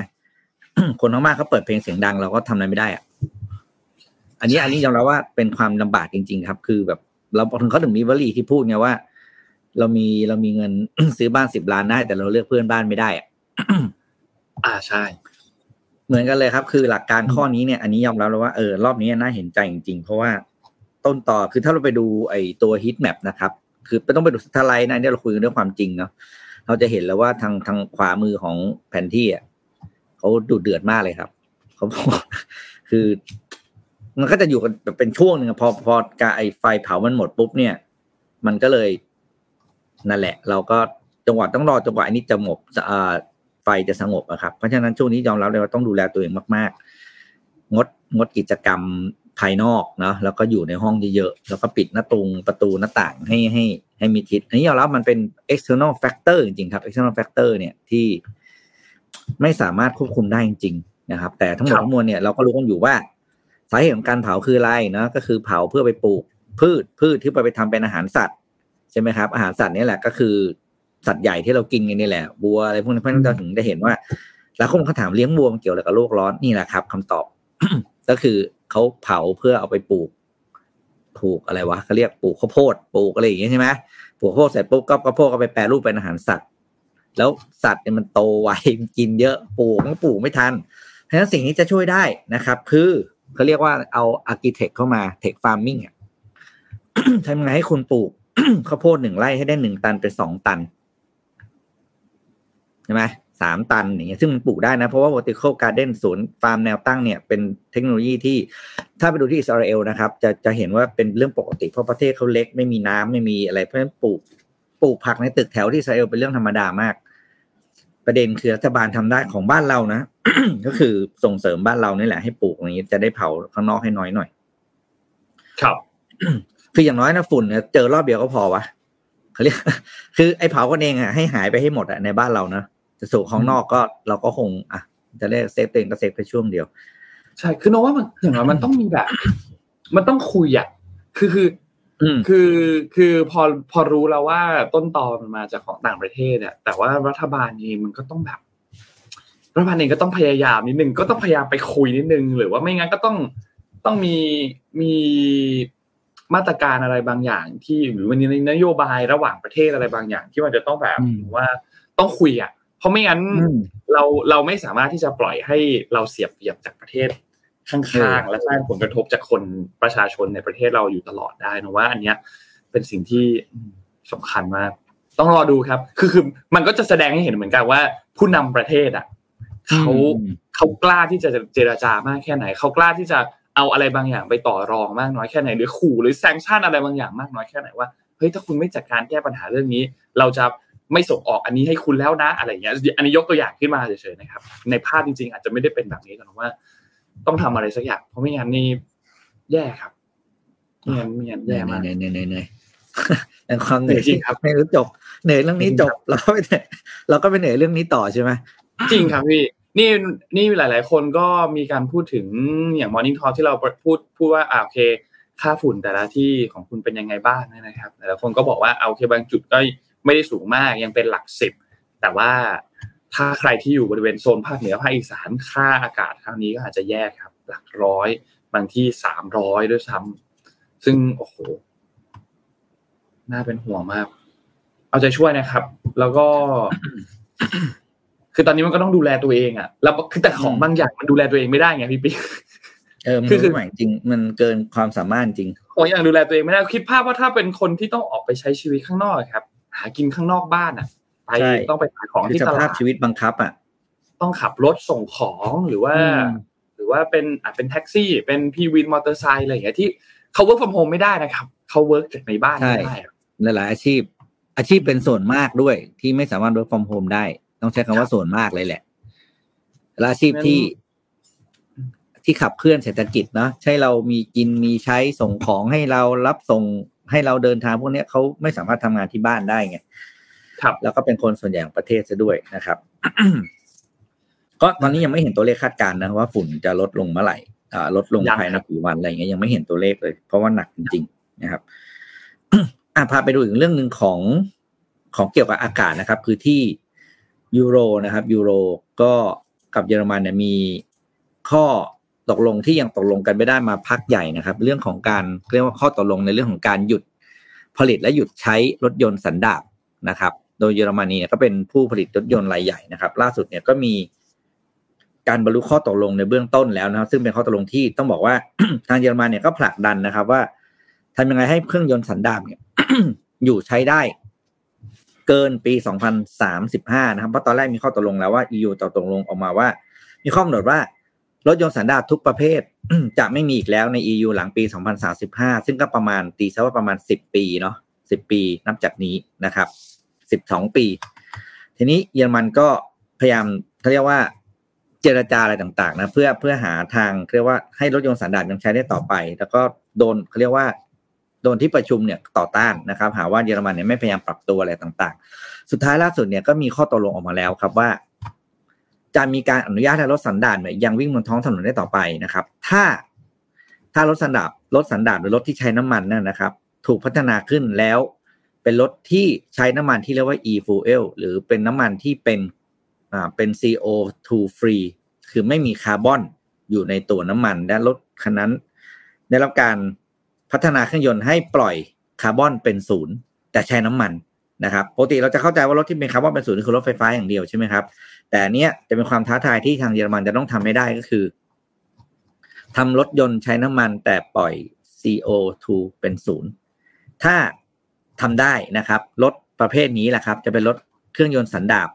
คนข้างบ้านเขาเปิดเพลงเสียงดังเราก็ทำอะไรไม่ได้อะอันนี้อันนี้ยอมรับว่าเป็นความลำบากจริง ๆ ครับ คือแบบ เราถึงเขาถึงมีวลีที่พูดไงว่า เรามีเรามีเงินซื้อบ้านสิบล้านได้ แต่เราเลือกเพื่อนบ้านไม่ได้อะอ่าใช่ เหมือนกันเลยครับ คือหลักการข้อนี้เนี่ยอันนี้ยอมรับเลยว่าเออรอบนี้น่าเห็นใจจริงๆ เพราะว่าต้นต่อคือถ้าเราไปดูไอ้ตัวฮิตแมปนะครับ คือต้องไปดูสไลด์นะเนี่ยเราคุยเรื่องความจริงเนาะเราจะเห็นแล้วว่าทางทางขวามือของแผนที่อะเขาดูเดือดมากเลยครับเขาบอกคือ มันก็จะอยู่กันแบบเป็นช่วงหนึ่งพอพอการไอไฟเผามันหมดปุ๊บเนี่ย มันก็เลยนั่นแหละ เราก็จังหวะต้องรอจังหวะนี้จะหมบ ไฟจะสงบอะครับ เพราะฉะนั้นช่วงนี้ยอมรับเลยว่าต้องดูแลตัวเองมาก ๆ งดงดกิจกรรมภายนอกเนาะแล้วก็อยู่ในห้องเยอะๆแล้วก็ปิดหน้าตุงประตูหน้าต่างให้ให้ให้มีทิศอันนี้ยอมรับมันเป็น external factor จริงๆครับ external factor เนี่ยที่ไม่สามารถควบคุมได้จริงๆนะครับ แต่ทั้งหมดทั้งมวลเนี่ยเราก็รู้กันอยู่ว่าสาเหตุของการเผาคืออะไรเนาะก็คือเผาเพื่อไปปลูกพืชพืชที่ไปไปทำเป็นอาหารสัตว์ใช่ไหมครับ อาหารสัตว์นี่แหละก็คือ สัตว์ใหญ่ที่เรากินกันนี่แหละบัวอะไรพวกนี้เพื่อนเราถึงได้เห็นว่าแล้วคนเขาถามเลี้ยงบัวมันเกี่ยวอะไรกับโลกร้อนนี่แหละครับคำตอบ ก็คือเขาเผาเพื่อเอาไปปลูกปลูกอะไรวะเขาเรียกปลูกข้าวโพดปลูกอะไรอย่างเงี้ยใช่ไหมปลูกข้าวโพดเสร็จปุ๊บก็ข้าวโพดก็ไปแปรรูปเป็นอาหารสัตว์ แล้วสัตว์เนี่ยมันโตไวกินเยอะปลูกมันปลูกไม่ทันเพราะฉะนั้นสิ่งที่จะช่วยได้นะครับ คือเขาเรียกว่าเอา agritech เข้ามา tech farming อะทำไงให้คุณปลูกข้าวโพดหนึ่งไร่ให้ได้หนึ่งตันเป็นสองตันใช่ไหมสามตันอย่างเงี้ยซึ่งมันปลูกได้นะ เพราะว่า vertical garden สวนฟาร์มแนวตั้งเนี่ยเป็นเทคโนโลยีที่ถ้าไปดูที่อิสราเอลนะครับจะจะเห็นว่าเป็นเรื่องปกติเพราะประเทศเขาเล็กไม่มีน้ำไม่มีอะไรเพราะฉะนั้นปลูกปลูกผักในตึกแถวที่อิสราเอลเป็นเรื่องธรรมดามาก ประเด็นคือรัฐบาลทำได้ของบ้านเรานะ ก็คือส่งเสริมบ้านเรานี่แหละให้ปลูกอย่างนี้จะได้เผาข้างนอกให้น้อยหน่อย ครับ คืออย่างน้อยนะฝุ่นเนี่ยเจอรอบเดียวก็พอวะเขาเรียกคือไอ้เผากันเองอะให้หายไปให้หมดอะในบ้านเรานะ จะสู่ข้างนอกก็เราก็คงอะจะได้เซฟตัวเองก็เซฟไปช่วงเดียว ใช่คือโนว่ามันอย่างน้อยมันต้องมีแบบ มันต้องคุยอะคือคือคือคือพอพอรู้แล้วว่าต้นตอมันมาจากของต่างประเทศเนี่ย แต่ว่ารัฐบาลเองมันก็ต้องแบบ รัฐบาลเองก็ต้องพยายามนิดนึงก็ต้องพยายามไปคุยนิดนึง หรือว่าไม่งั้นก็ต้องต้องมีมีมาตรการอะไรบางอย่าง ที่หรือวันนี้นโยบายระหว่างประเทศอะไรบางอย่าง ที่มันจะต้องแบบว่าต้องคุยอะ เพราะไม่งั้นเราเราไม่สามารถที่จะปล่อยให้เราเสียบเปรียบจากประเทศข้างๆและสร้างผลกระทบจากคนประชาชนในประเทศเราอยู่ตลอดได้นะว่า อันเนี้ยเป็นสิ่งที่สำคัญมาก ต้องรอดูครับ คือคือมันก็จะแสดงให้เห็นเหมือนกันว่า ผู้นำประเทศอะเขาเขากล้าที่จะเจราจามากแค่ไหน เขากล้าที่จะเอาอะไรบางอย่างไปต่อรองมากน้อยแค่ไหน หรือขู่หรือแซงชั่นอะไรบางอย่างมากน้อยแค่ไหนว่าเฮ้ยถ้าคุณไม่จัดการแก้ปัญหาเรื่องนี้ เราจะ ไม่ส่งออกอันนี้ให้คุณแล้วนะอะไรเงี้ย อันนี้ยกตัวอย่างขึ้นมาเฉยๆนะครับ ในภาพจริง ๆ อาจจะไม่ได้เป็นแบบนี้แต่ว่า ต้องทำอะไรสักอย่างเพราะไม่งั้นนี่แย่ครับไม่งั้นไม่งั้นแย่มากเหนื่อยเหนื่อยเหนื่อยเหนื่อยเป็นความเหนื่อยจริที่งครับไม่รู้จบเหนื่อยเรื่องนี้จบเราก็ไปเหนื่อยเราก็ไปเหนื่อยเรื่องนี้ต่อใช่ไหมจริงครับพี่นี่นี่หลาย ๆ คนก็มีการพูดถึงอย่าง Morning Talk ที่เราพูดพูดว่าอ่าโอเค ค่าฝุ่นแต่ละที่ของคุณเป็นยังไงบ้างนะครับหลายๆคนก็บอกว่าเอาโอเคบางจุดก็ ไม่ได้สูงมากยังเป็นหลักสิบ แต่ว่าถ้าใครที่อยู่บริเวณโซนภาคเหนือภาคอีสานค่าอากาศครั้งนี้ก็อาจจะแย่ครับ หลักร้อย บางที่สามร้อยด้วยซ้ำซึ่งโอ้โหน่าเป็นห่วงมาก เอาใจช่วยนะครับ แล้วก็ คือตอนนี้มันก็ต้องดูแลตัวเองอะแล้วคือแต่ของบางอย่างมันดูแลตัวเองไม่ได้ไงพี่ปิ๊กเออมันคือคือใหม่จริง มันเกินความสามารถจริงของอย่างดูแลตัวเองไม่ได้คิดภาพว่าถ้าเป็นคนที่ต้องออกไปใช้ชีวิตข้างนอกครับ หากินข้างนอกบ้านอะ ไปใช่ต้องไปขายของคือที่สตภาลาพดชีวิตบังคับอะต้องขับรถส่งของหรือว่าอืมหรือว่าเป็นอาจเป็นแท็กซี่ เป็นพี่วินมอเตอร์ไซค์อะไรอย่างเงี้ยที่เขา work from home ไม่ได้นะครับเขา work จากในบ้านไม่ได้อะหลาย ๆ อาชีพ อาชีพเป็นส่วนมากด้วย ที่ไม่สามารถ work from home ได้ ต้องใช้คำว่าส่วนมากเลยแหละและอาชีพที่ที่ขับเคลื่อนเศรษฐกิจเนาะใช่เรามีกินมีใช้ส่งของให้เรารับส่ง ให้เราเดินทางพวกเนี้ยเขาไม่สามารถทำงานที่บ้านได้ไงครับ แล้วก็เป็นคนส่วนใหญ่ของประเทศซะด้วยนะครับ ก็ตอนนี้ยังไม่เห็นตัวเลขคาดการณ์นะว่าฝุ่นจะลดลงเมื่อไหร่อ่าลดลงยังภายในครับกี่วันอะไรอย่างเงี้ยยังไม่เห็นตัวเลขเลย เพราะว่าหนักจริง ๆ นะครับอะพาไปดูอีกเรื่องหนึ่งของของเกี่ยวกับอากาศนะครับ คือที่ยูโรนะครับยูโรก็กับเยอรมันเนี่ยมีข้อ ตกลงที่ยังตกลงกันไม่ได้มาพักใหญ่นะครับ เรื่องของการเรียกว่าข้อตกลงในเรื่องของการหยุดผลิตและหยุดใช้รถยนต์สันดาปนะครับ โดยเยอรมนีก็เป็นผู้ผลิตรถยนต์รายใหญ่นะครับ ล่าสุดเนี่ยก็มีการบรรลุข้อตกลงในเบื้องต้นแล้วนะครับ ซึ่งเป็นข้อตกลงที่ต้องบอกว่าทางเยอรมันเนี่ยก็ผลักดันนะครับ ว่าทำยังไงให้เครื่องยนต์สันดาปเนี่ยอยู่ใช้ได้เกินปี 2035 นะครับ เพราะตอนแรกมีข้อตกลงแล้วว่า EU ต่อตกลงออกมาว่า มีข้อกำหนดว่า รถยนต์สันดาปทุกประเภทจะไม่มีอีกแล้วใน EU หลังปี 2035 ซึ่งก็ประมาณตีซะว่าประมาณ 10 ปีเนาะ10 ปีนับจากนี้นะครับ 12 ปี ทีนี้เยอรมันก็พยายามเขาเรียกว่าเจรจาอะไรต่างๆ นะ เพื่อเพื่อหาทางเรียกว่าให้รถยนต์สันดาปยังใช้ได้ต่อไป แล้วก็โดนเขาเรียกว่าโดนที่ประชุมเนี่ยต่อต้านนะครับ หาว่าเยอรมันเนี่ยไม่พยายามปรับตัวอะไรต่างๆ สุดท้ายล่าสุดเนี่ยก็มีข้อตกลงออกมาแล้วครับว่า จะมีการอนุญาตให้รถสันดาปเนี่ยยังวิ่งบนท้องถนนได้ต่อไปนะครับ ถ้าถ้ารถสันดาปรถสันดาปหรือรถที่ใช้น้ำมันนั่นนะครับ ถูกพัฒนาขึ้นแล้ว เป็นรถที่ใช้น้ำมันที่เรียกว่า e-fuel หรือเป็นน้ำมันที่เป็นอ่าเป็น CO2 free คือไม่มีคาร์บอนอยู่ในตัวน้ำมัน และรถคันนั้น ได้รับการพัฒนาเครื่องยนต์ให้ปล่อยคาร์บอนเป็นศูนย์แต่ใช้น้ำมันนะครับปกติเราจะเข้าใจว่ารถที่เป็นคาร์บอนเป็นศูนย์คือรถไฟฟ้าอย่างเดียวใช่ไหมครับ แต่เนี้ยจะเป็นความท้าทายที่ทางเยอรมันจะต้องทำให้ได้ก็คือทำรถยนต์ใช้น้ำมันแต่ปล่อย CO2 เป็นศูนย์ถ้าทำได้นะครับรถประเภทนี้แหละครับ จะเป็นรถเครื่องยนต์สันดาป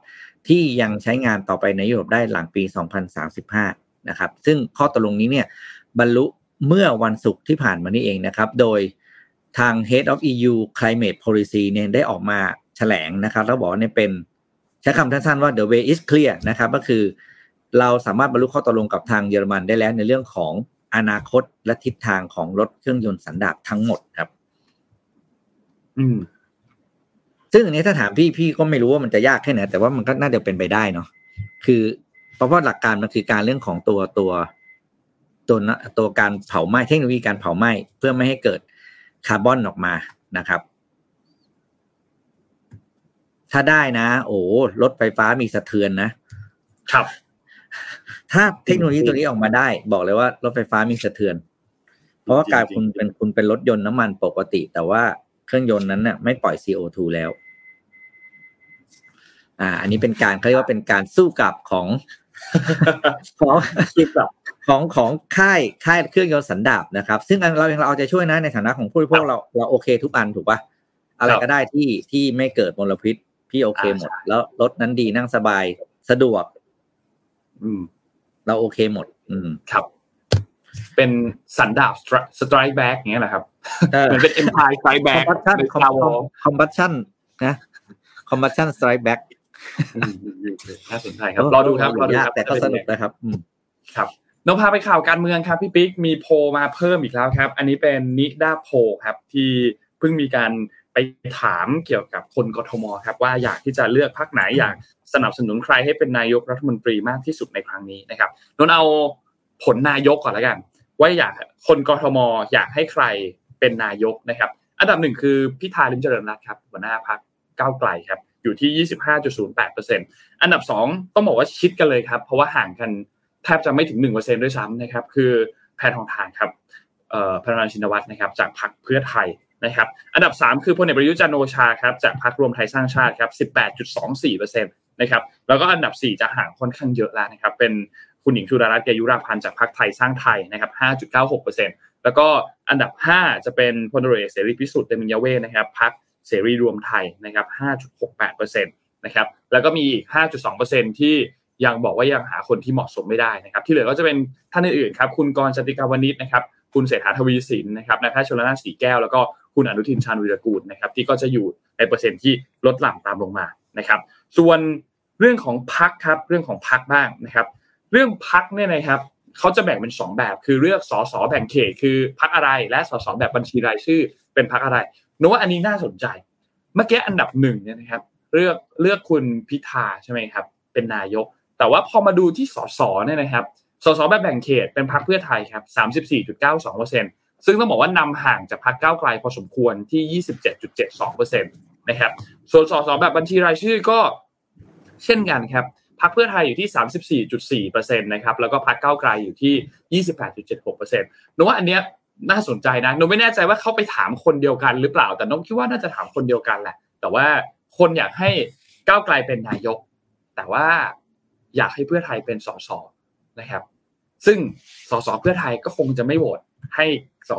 ที่ยังใช้งานต่อไปในยุโรปได้หลังปี 2035 นะครับ ซึ่งข้อตกลงนี้เนี่ยบรรลุเมื่อวันศุกร์ที่ผ่านมานี่เองนะครับ โดยทาง Head of EU Climate Policy เนี่ยได้ออกมาแถลงนะครับ แล้วบอกว่าเนี่ยเป็น ใช้คำสั้นๆว่า the way is clear นะครับก็คือ เราสามารถบรรลุข้อตกลงกับทางเยอรมันได้แล้วในเรื่องของอนาคตและทิศทางของรถเครื่องยนต์สันดาปทั้งหมดครับ อืม ซึ่งอันนี้ถ้าถามพี่พี่ก็ไม่รู้ว่ามันจะยากแค่ไหนแต่ว่ามันก็น่าจะเป็นไปได้เนาะคือเพราะว่าหลักการมันคือการเรื่องของตัวตัวตัวนะตัวการเผาไหม้เทคโนโลยีการเผาไหม้เพื่อไม่ให้เกิดคาร์บอนออกมานะครับ ถ้าได้นะ โอ้รถไฟฟ้ามีสะเทือนนะครับ ถ้าเทคโนโลยีตัวนี้ออกมาได้ บอกเลยว่ารถไฟฟ้ามีสะเทือน เพราะว่ากลายคุณเป็นคุณเป็นรถยนต์น้ำมันปกติ แต่ว่าเครื่องยนต์นั้นเนี่ยไม่ปล่อย CO2 แล้ว อ่า อันนี้เป็นการเขาเรียกว่าเป็นการสู้กลับของของคือแบบของของค่ายค่ายเครื่องยนต์สันดาปนะครับ ซึ่งอันเราเองเราเอาใจช่วยนะในฐานะของผู้บริโภคเราเราโอเคทุกอันถูกปะอะไรก็ได้ที่ที่ไม่เกิดมลพิษ พี่โอเคหมด แล้วรถนั้นดีนั่งสบายสะดวก อืม เราโอเคหมด อืมครับ เป็นสันดาป strikes back อย่างเงี้ยแหละครับเหมือนเป็น Empire Strikes Back ใน combustion นะ combustion strikes backน่าสนใจครับรอดูครับรอดูครับแต่ก็สนุกนะครับครับนนท์พาไปข่าวการเมืองครับพี่ปิ๊กมีโพลมาเพิ่มอีกแล้วครับ อันนี้เป็นนิด้าโพลครับ ที่เพิ่งมีการ ไปถามเกี่ยวกับคนกทมครับว่าอยากที่จะเลือกพรรคไหนอยากสนับสนุนใครให้เป็นนายกรัฐมนตรีมากที่สุดในครั้งนี้นะครับนนเอาผลนายกก่อนแล้วกัน ว่าอยากคนกทมอยากให้ใครเป็นนายกนะครับ อันดับหนึ่งคือพิธาลิมเจริญรัตน์ครับหัวหน้าพรรคก้าวไกลครับอยู่ที่ 25.08%อันดับสองต้องบอกว่าชิดกันเลยครับ เพราะว่าห่างกันแทบจะไม่ถึง 1%ด้วยซ้ำนะครับ คือแพทองทานครับพระนารชินวัตรนะครับจากพรรคเพื่อไทย นะครับอันดับ 3 คือพลเอกประยุจันโอชาครับจากพรรครวมไทยสร้างชาติครับ18.24%นะครับแล้วก็อันดับ 4 จะห่างค่อนข้างเยอะแล้วนะครับเป็นคุณหญิงชุดารัตน์เกยุราพันธ์จากพรรคไทยสร้างไทยนะครับ5.96%แล้วก็อันดับ 5 จะเป็นพลตรวจเอกเสรีพิสุทธิ์เตมิยเวนะครับพรรคเสรีรวมไทยนะครับ5.68%นะครับแล้วก็มีอีก 5.2%ที่ยังบอกว่ายังหาคนที่เหมาะสมไม่ได้นะครับ ที่เหลือก็จะเป็นท่านอื่นๆครับคุณกรจติกาวนิชนะครับคุณเศรษฐาทวีสินนะครับนายแพทย์ชลนาสีแก้วแล้วก็ คุณอนุทินชาญวิรกูลนะครับที่ก็จะอยู่ในเปอร์เซ็นต์ที่ลดหลั่งตามลงมานะครับ ส่วนเรื่องของพักครับเรื่องของพักบ้างนะครับ เรื่องพักเนี่ยนะครับเขาจะแบ่งเป็น 2 แบบ คือเลือกสสแบ่งเขตคือพักอะไร และสสแบบบัญชีรายชื่อ เป็นพักอะไรนึกว่าอันนี้น่าสนใจ เมื่อกี้อันดับหนึ่งเนี่ยนะครับ เลือกเลือกคุณพิธาใช่ไหมครับ เป็นนายก แต่ว่าพอมาดูที่สสเนี่ยนะครับสสแบบแบ่งเขตเป็นพรรคเพื่อไทยครับ34.92%ซึ่ ซึ่งต้องบอกว่านำห่างจากพรรคก้าวไกลพอสมควรที่ 27.72%นะครับ ส่วนสสแบบบัญชีรายชื่อก็เช่นกันครับพรรคเพื่อไทยอยู่ที่ 34.4%นะครับแล้วก็พรรคก้าวไกลอยู่ที่ 28.76%นึกว่าอันเนี้ยน่าสนใจนะหนูไม่แน่ใจว่าเขาไปถามคนเดียวกันหรือเปล่า แต่น้องคิดว่าน่าจะถามคนเดียวกันแหละ แต่ว่าคนอยากให้ก้าวไกลเป็นนายก แต่ว่าอยากให้เพื่อไทยเป็นสสนะครับ ซึ่งสสเพื่อไทยก็คงจะไม่โหวตให้ ส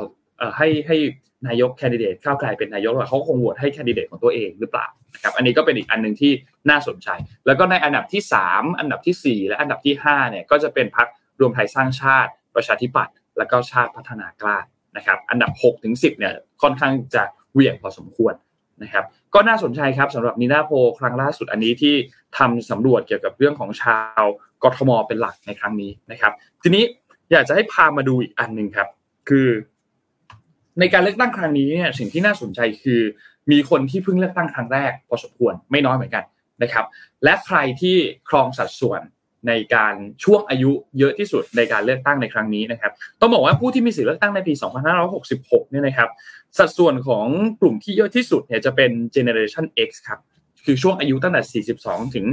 ให้ให้นายกแคนดิเดตก้าวไกลเป็นนายกเขาคงโหวตให้แคนดิเดตของตัวเองหรือเปล่านะครับอันนี้ก็เป็นอีกอันหนึ่งที่น่าสนใจ แล้วก็ในอันดับที่ 3 อันดับที่ 4 และอันดับที่5เนี่ยก็จะเป็นพรรครวมไทยสร้างชาติ ประชาธิปัตย์แล้วก็ชาติพัฒนากล้านะครับอันดับ6ถึง10เนี่ยค่อนข้างจะเหวี่ยงพอสมควรนะครับก็น่าสนใจครับสำหรับนีนาโพครั้งล่าสุดอันนี้ที่ทำสำรวจเกี่ยวกับเรื่องของชาวกทมเป็นหลักในครั้งนี้นะครับ ทีนี้อยากจะให้พามาดูอีกอันหนึ่งครับ คือ ในการเลือกตั้งครั้งนี้เนี่ยสิ่งที่น่าสนใจคือมีคนที่เพิ่งเลือกตั้งครั้งแรกพอสมควรไม่น้อยเหมือนกันนะครับ และใครที่ครองสัดส่วนในการช่วงอายุเยอะที่สุดในการเลือกตั้งในครั้งนี้นะครับต้องบอกว่าผู้ที่มีสิทธิเลือกตั้งในปี 2566 เนี่ยนะครับ สัดส่วนของกลุ่มที่เยอะที่สุดเนี่ยจะเป็น Generation X ครับคือช่วงอายุตั้งแต่ 42 ถึง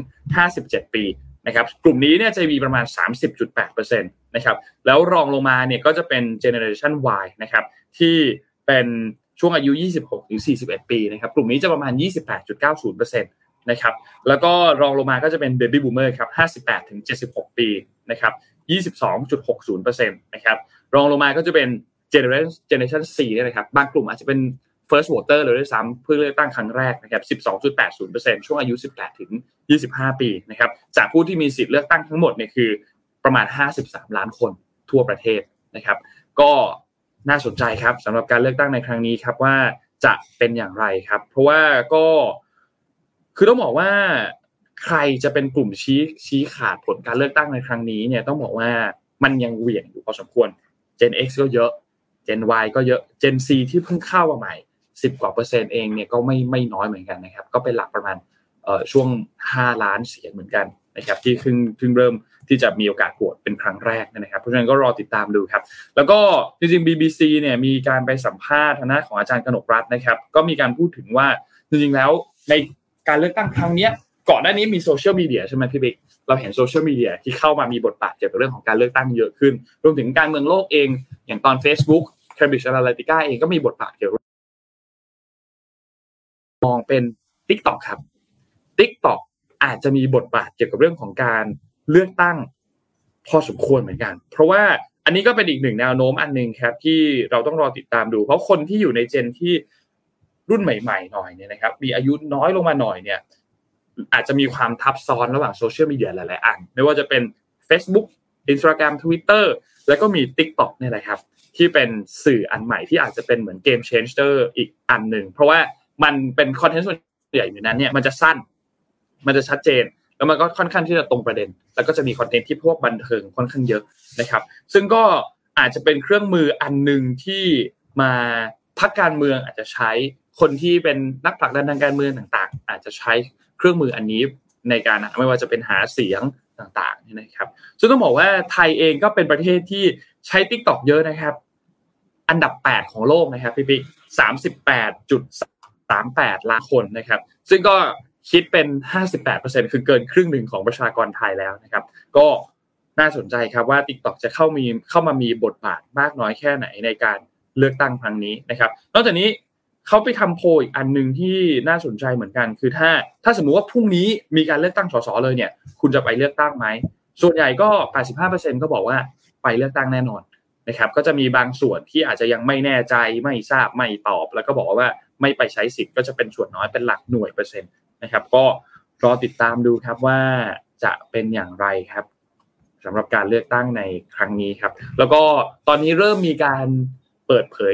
57 ปีนะครับกลุ่มนี้เนี่ยจะมีประมาณ 30.8%นะครับแล้วรองลงมาเนี่ยก็จะเป็น Generation Y นะครับที่เป็นช่วงอายุ 26ถึง41 ปีนะครับกลุ่มนี้จะประมาณ 28.90%นะครับแล้วก็รองลงมาก็จะเป็นเบบี้บูมเมอร์ครับ 58ถึง76 ปีนะครับ22.60%นะครับรองลงมาก็จะเป็น generation generation C เนี่ยนะครับบางกลุ่มอาจจะเป็น first voter เลยด้วยซ้ำเพื่อเลือกตั้งครั้งแรกนะครับ 12.80%ช่วงอายุ 18 ถึง 25 ปีนะครับจากผู้ที่มีสิทธิ์เลือกตั้งทั้งหมดเนี่ยคือ ประมาณ 53 ล้านคนทั่วประเทศนะครับ ก็น่าสนใจครับสำหรับการเลือกตั้งในครั้งนี้ครับว่าจะเป็นอย่างไรครับ เพราะว่าก็คือต้องบอกว่าใครจะเป็นกลุ่มชี้ชี้ขาดผลการเลือกตั้งในครั้งนี้เนี่ยต้องบอกว่ามันยังเหวี่ยงอยู่พอสมควร Gen X ก็เยอะ Gen Y ก็เยอะ Gen C ที่เพิ่งเข้ามาใหม่สิบกว่าเปอร์เซ็นต์เองเนี่ยก็ไม่ไม่น้อยเหมือนกันนะครับ ก็เป็นหลักประมาณช่วง 5 ล้านเสียงเหมือนกันนะครับที่เพิ่งเพิ่งเริ่ม ที่จะมีโอกาสโหวตเป็นครั้งแรกนะครับ เพราะฉะนั้นก็รอติดตามดูครับ แล้วก็จริงๆ BBC เนี่ยมีการไปสัมภาษณ์ทางด้านของอาจารย์กนกรัฐนะครับ ก็มีการพูดถึงว่าจริงๆแล้วในการเลือกตั้งครั้งนี้ก่อนหน้านี้มีโซเชียลมีเดียใช่ไหมพี่บิ๊กเราเห็นโซเชียลมีเดียที่เข้ามามีบทบาทเกี่ยวกับเรื่องของการเลือกตั้งเยอะขึ้น รวมถึงการเมืองโลกเอง อย่างตอน Facebook Cambridge Analytica เองก็มีบทบาทเกี่ยวกับมองเป็น Tik t o อกครับ Tik t o อกอาจจะมีบทบาทเกี่ยวกับเรื่องของการ เลือกตั้งพอสมควรเหมือนกัน เพราะว่าอันนี้ก็เป็นอีกหนึ่งแนวโน้มอันหนึ่งครับที่เราต้องรอติดตามดู เพราะคนที่อยู่ในเจนที่รุ่นใหม่ๆหน่อยเนี่ยนะครับ มีอายุน้อยลงมาหน่อยเนี่ย อาจจะมีความทับซ้อนระหว่างโซเชียลมีเดียหลายๆอัน ไม่ว่าจะเป็น Facebook Instagram Twitter แล้วก็มี TikTok เนี่ยแหละครับ ที่เป็นสื่ออันใหม่ที่อาจจะเป็นเหมือน game changer อีกอันหนึ่งเพราะว่ามันเป็นคอนเทนต์ส่วนใหญ่อยู่นั้นเนี่ยมันจะสั้น มันจะชัดเจน แล้วมันก็ค่อนข้างที่จะตรงประเด็น แล้วก็จะมีคอนเทนต์ที่พวกบันเทิงค่อนข้างเยอะนะครับ ซึ่งก็อาจจะเป็นเครื่องมืออันหนึ่งที่มาพักการเมืองอาจจะใช้คนที่เป็นนักผลักดันทางการเมืองต่าง ๆ อาจจะใช้เครื่องมืออันนี้ในการไม่ว่าจะเป็นหาเสียงต่างๆนี่นะครับซึ่งต้องบอกว่าไทยเองก็เป็นประเทศที่ใช้ Tik t o อกเยอะนะครับ อันดับ 8 ของโลกนะครับพี่ปิ๊กสามสิบแปดจุดสามแปดล้านคนนะครับ ซึ่งก็ คิดเป็น 58%คือเกินครึ่งหนึ่งของประชากรไทยแล้วนะครับ ก็น่าสนใจครับว่า TikTok จะเข้ามีเข้ามามีบทบาทมากน้อยแค่ไหนในการเลือกตั้งครั้งนี้นะครับ นอกจากนี้เขาไปทำโพลอีกอันหนึ่งที่น่าสนใจเหมือนกัน คือถ้าถ้าสมมุติว่าพรุ่งนี้มีการเลือกตั้งสสเลยเนี่ย คุณจะไปเลือกตั้งไหม ส่วนใหญ่ก็ 85%ก็บอกว่าไปเลือกตั้งแน่นอนนะครับ ก็จะมีบางส่วนที่อาจจะยังไม่แน่ใจไม่ทราบไม่ตอบ แล้วก็บอกว่าไม่ไปใช้สิทธิ์ก็จะเป็นส่วนน้อยเป็นหลักหน่วยเปอร์เซ็นต์ นะครับ ก็รอติดตามดูครับว่าจะเป็นอย่างไรครับสำหรับการเลือกตั้งในครั้งนี้ครับ แล้วก็ตอนนี้เริ่มมีการเปิดเผย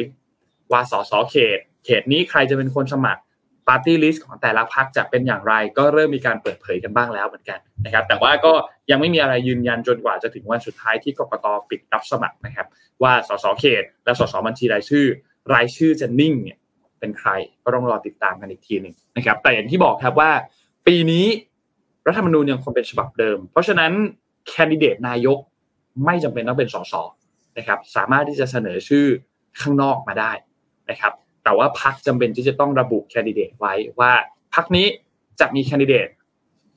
ว่าสสเขต เขตนี้ใครจะเป็นคนสมัครปาร์ตี้ลิสต์ของแต่ละพรรคจะเป็นอย่างไร ก็เริ่มมีการเปิดเผยกันบ้างแล้วเหมือนกันนะครับ แต่ว่าก็ยังไม่มีอะไรยืนยันจนกว่าจะถึงวันสุดท้ายที่กกตปิดรับสมัครนะครับ ว่าสสเขต และสสบัญชีรายชื่อ รายชื่อจะนิ่งเนี่ย เป็นใคร ก็ต้องรอติดตามกันอีกทีหนึ่งนะครับ แต่อย่างที่บอกครับว่า ปีนี้รัฐธรรมนูญยังคงเป็นฉบับเดิม เพราะฉะนั้นแคนดิเดตนายกไม่จำเป็นต้องเป็นสสนะครับ สามารถที่จะเสนอชื่อข้างนอกมาได้นะครับ แต่ว่าพักจำเป็นที่จะต้องระบุแคนดิเดตไว้ว่าพักนี้จะมีแคนดิเดต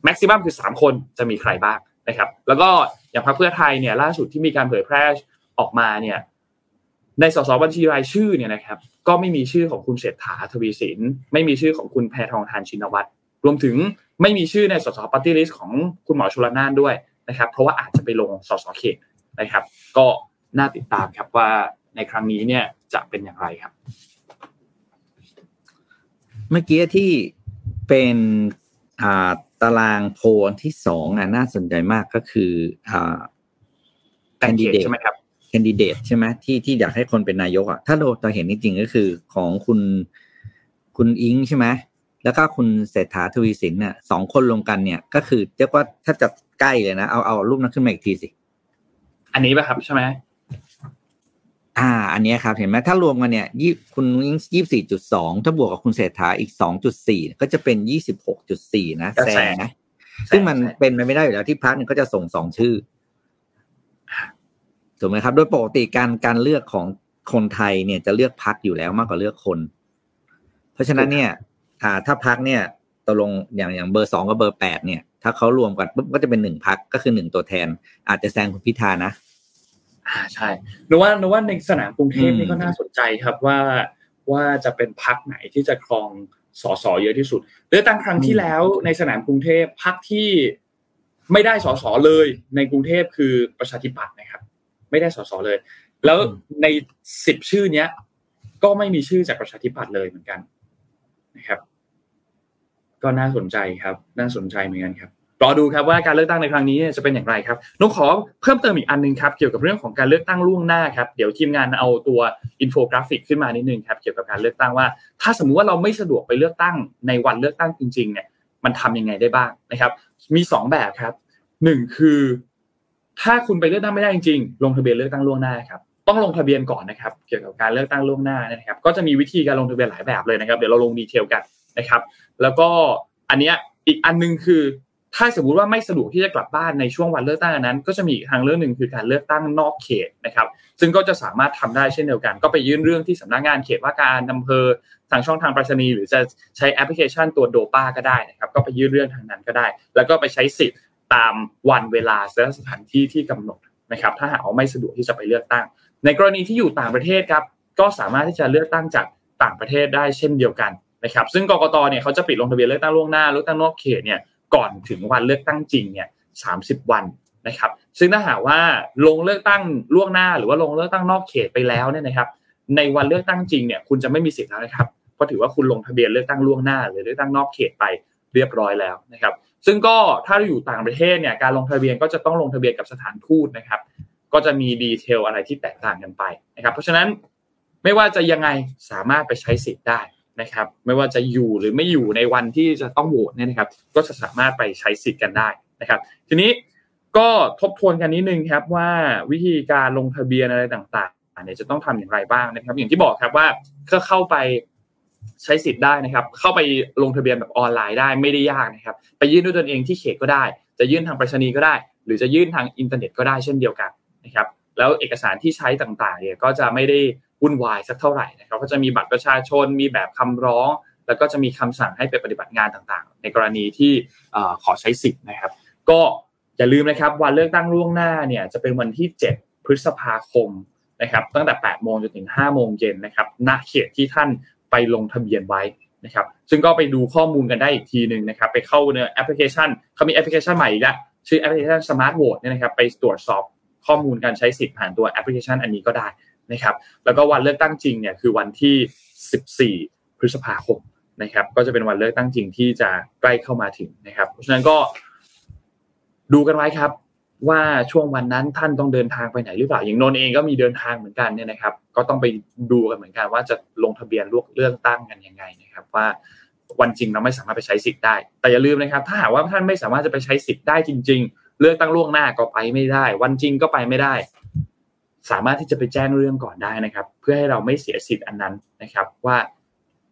แม็กซิมัมคือ 3 คนจะมีใครบ้างนะครับ แล้วก็อย่างพรรคเพื่อไทยเนี่ยล่าสุดที่มีการเผยแพร่ออกมาเนี่ย ในสสบัญชีรายชื่อเนี่ยนะครับ ก็ไม่มีชื่อของคุณเศรษฐาทวีสินไม่มีชื่อของคุณแพทองทานชินวัตรรวมถึงไม่มีชื่อในสส party list ของคุณหมอชลนานด้วยนะครับ เพราะว่าอาจจะไปลงสสเขตนะครับ ก็น่าติดตามครับว่าในครั้งนี้เนี่ยจะเป็นอย่างไรครับ เมื่อกี้ที่เป็นอ่าตารางโพลที่สองอะน่าสนใจมากก็คืออ่าแคนดิเดตใช่ไหมครับแคนดิเดตใช่ไหมที่ที่อยากให้คนเป็นนายกอะถ้าเราเราเห็นจริงๆก็คือของคุณคุณอิงใช่ไหมแล้วก็คุณเศรษฐาทวีสินเนี่ยสองคนรวมกันเนี่ย ก็คือเรียกว่าถ้าจะใกล้เลยนะเอาเอารูปนั้นขึ้นมาอีกทีสิ อันนี้ป่ะครับใช่ไหมอ่า อันเนี้ยครับ เห็นไหมถ้ารวมกันเนี่ยยี่คุณอิงยี่สี่จุดสองถ้าบวกกับคุณเศรษฐาอีกสองจุดสี่ก็จะเป็นยี่สิบหกจุดสี่นะแซงนะซึ่งมันเป็นไปไม่ได้อยู่แล้วที่พักเนี่ยก็จะส่งสองชื่อ ถูกไหมครับ โดยปกติการการเลือกของคนไทยเนี่ยจะเลือกพักอยู่แล้วมากกว่าเลือกคน เพราะฉะนั้นเนี่ยอ่าถ้าพักเนี่ยตกลงอย่างอย่างเบอร์สองกับเบอร์แปดเนี่ย ถ้าเขารวมกันปุ๊บก็จะเป็นหนึ่งพักก็คือหนึ่งตัวแทน อาจจะแซงคุณพิธานะ อ่าใช่นึกว่านึกว่าในสนามกรุงเทพอืมนี่ก็น่าสนใจครับว่าว่าจะเป็นพักไหนที่จะครองสสเยอะที่สุดเลือกตั้งครั้งที่แล้วในสนามกรุงเทพพักที่ไม่ได้สสเลยในกรุงเทพคือประชาธิปัตย์นะครับ ไม่ได้สสเลย แล้วในสิบชื่อเนี้ย ก็ไม่มีชื่อจากประชาธิปัตย์เลยเหมือนกันนะครับ ก็น่าสนใจครับ น่าสนใจเหมือนกันครับรอดูครับว่าการเลือกตั้งในครั้งนี้จะเป็นอย่างไรครับนุกขอเพิ่มเติมอีกอันหนึงครับเกี่ยวกับเรื่องของการเลือกตั้งล่วงหน้าครับเดี๋ยวทีมงานเอาตัวอินโฟกราฟิกขึ้นมานิดนึงครับเกี่ยวกับการเลือกตั้งว่า ถ้าสมมุติว่าเราไม่สะดวกไปเลือกตั้งในวันเลือกตั้งจริงๆเนี่ยมันทำยังไงได้บ้างนะครับ มีสองแบบครับหนึ่งคือ ถ้าคุณไปเลือกตั้งไม่ได้จริงๆลงทะเบียนเลือกตั้งล่วงหน้าครับต้องลงทะเบียนก่อนนะครับ เกี่ยวกับการเลือกตั้งล่วงหน้านะครับ ก็จะมีวิธีการลงทะเบียนหลายแบบเลยนะครับ เดี๋ยวเราลง detail กันนะครับ แล้วก็อันเนี้ยอีกอันหนึงคือ ถ้าสมมติว่าไม่สะดวกที่จะกลับบ้านในช่วงวันเลือกตั้งนั้น ก็จะมีทางเรื่องหนึ่งคือการเลือกตั้งนอกเขตนะครับ ซึ่งก็จะสามารถทำได้เช่นเดียวกัน ก็ไปยื่นเรื่องที่สำนักงานเขตว่าการอำเภอทางช่องทางไปรษณีย์หรือจะใช้แอปพลิเคชันตัวโดป้าก็ได้นะครับ ก็ไปยื่นเรื่องทางนั้นก็ได้ แล้วก็ไปใช้สิทธิ์ ตามวันเวลาและสถานที่ที่กำหนดนะครับ ถ้าหากว่าไม่สะดวกที่จะไปเลือกตั้ง ในกรณีที่อยู่ต่างประเทศครับ ก็สามารถที่จะเลือกตั้งจากต่างประเทศได้เช่นเดียวกันนะครับ ซึ่งกกตเนี่ยเขาจะปิดลงทะเบียนเลือกตั้งล่วงหน้าเลือกตั้งนอกเขตเนี่ยก่อนถึงวันเลือกตั้งจริงเนี่ย30วันนะครับ ซึ่งถ้าหากว่าลงเลือกตั้งล่วงหน้า หรือว่าลงเลือกตั้งนอกเขตไปแล้วเนี่ยนะครับ ในวันเลือกตั้งจริงเนี่ยคุณจะไม่มีสิทธิ์แล้วนะครับ เพราะถือว่าคุณลงทะเบียนเลือกตั้งล่วงหน้า หรือเลือกตั้งนอกเขตไปเรียบร้อยแล้วนะครับ ซึ่งก็ถ้าเราอยู่ต่างประเทศเนี่ยการลงทะเบียนก็จะต้องลงทะเบียนกับสถานทูตนะครับ ก็จะมีดีเทลอะไรที่แตกต่างกันไปนะครับเพราะฉะนั้นไม่ว่าจะยังไงสามารถไปใช้สิทธิ์ได้นะครับ ไม่ว่าจะอยู่หรือไม่อยู่ในวันที่จะต้องโหวตเนี่ยนะครับ ก็จะสามารถไปใช้สิทธิ์กันได้นะครับ ทีนี้ก็ทบทวนกันนิดนึงครับว่าวิธีการลงทะเบียนอะไรต่างๆเนี่ยจะต้องทำอย่างไรบ้างนะครับ อย่างที่บอกครับว่าก็เข้าไป ใช้สิทธิ์ได้นะครับ เข้าไปลงทะเบียนแบบออนไลน์ได้ไม่ได้ยากนะครับ ไปยื่นด้วยตนเองที่เขตก็ได้ จะยื่นทางไปรษณีย์ก็ได้ หรือจะยื่นทางอินเทอร์เน็ตก็ได้เช่นเดียวกันนะครับ แล้วเอกสารที่ใช้ต่างๆเนี่ยก็จะไม่ได้วุ่นวายสักเท่าไหร่นะครับ ก็จะมีบัตรประชาชน มีแบบคำร้อง แล้วก็จะมีคำสั่งให้ไปปฏิบัติงานต่างๆ ในกรณีที่ขอใช้สิทธิ์นะครับ ก็อย่าลืมนะครับวันเลือกตั้งล่วงหน้าเนี่ยจะเป็นวันที่ 7 พฤษภาคมนะครับตั้งแต่ 8 โมงจนถึง 5 โมงเย็นนะครับณเขตที่ท่าน ไปลงทะเบียนไว้นะครับ ซึ่งก็ไปดูข้อมูลกันได้อีกทีหนึ่งนะครับ ไปเข้าในแอปพลิเคชันเขามีแอปพลิเคชันใหม่อีกแล้วชื่อแอปพลิเคชัน Smart Vote เนี่ยนะครับ ไปตรวจสอบข้อมูลการใช้สิทธิ์ผ่านตัวแอปพลิเคชันอันนี้ก็ได้นะครับ แล้วก็วันเลือกตั้งจริงเนี่ยคือวันที่ 14 พฤษภาคมนะครับ ก็จะเป็นวันเลือกตั้งจริงที่จะใกล้เข้ามาถึงนะครับ เพราะฉะนั้นก็ดูกันไว้ครับ ว่าช่วงวันนั้นท่านต้องเดินทางไปไหนหรือเปล่าอย่างนนเองก็มีเดินทางเหมือนกันเนี่ยนะครับ ก็ต้องไปดูกันเหมือนกัน ว่าจะลงทะเบียนลวกเลือกตั้งกันยังไงนะครับ ว่าวันจริงเราไม่สามารถไปใช้สิทธิ์ได้ แต่อย่าลืมนะครับ ถ้าหากว่าท่านไม่สามารถจะไปใช้สิทธิ์ได้จริง ๆ เลือกตั้งล่วงหน้าก็ไปไม่ได้ วันจริงก็ไปไม่ได้ สามารถที่จะไปแจ้งเรื่องก่อนได้นะครับ เพื่อให้เราไม่เสียสิทธิ์อันนั้นนะครับ ว่า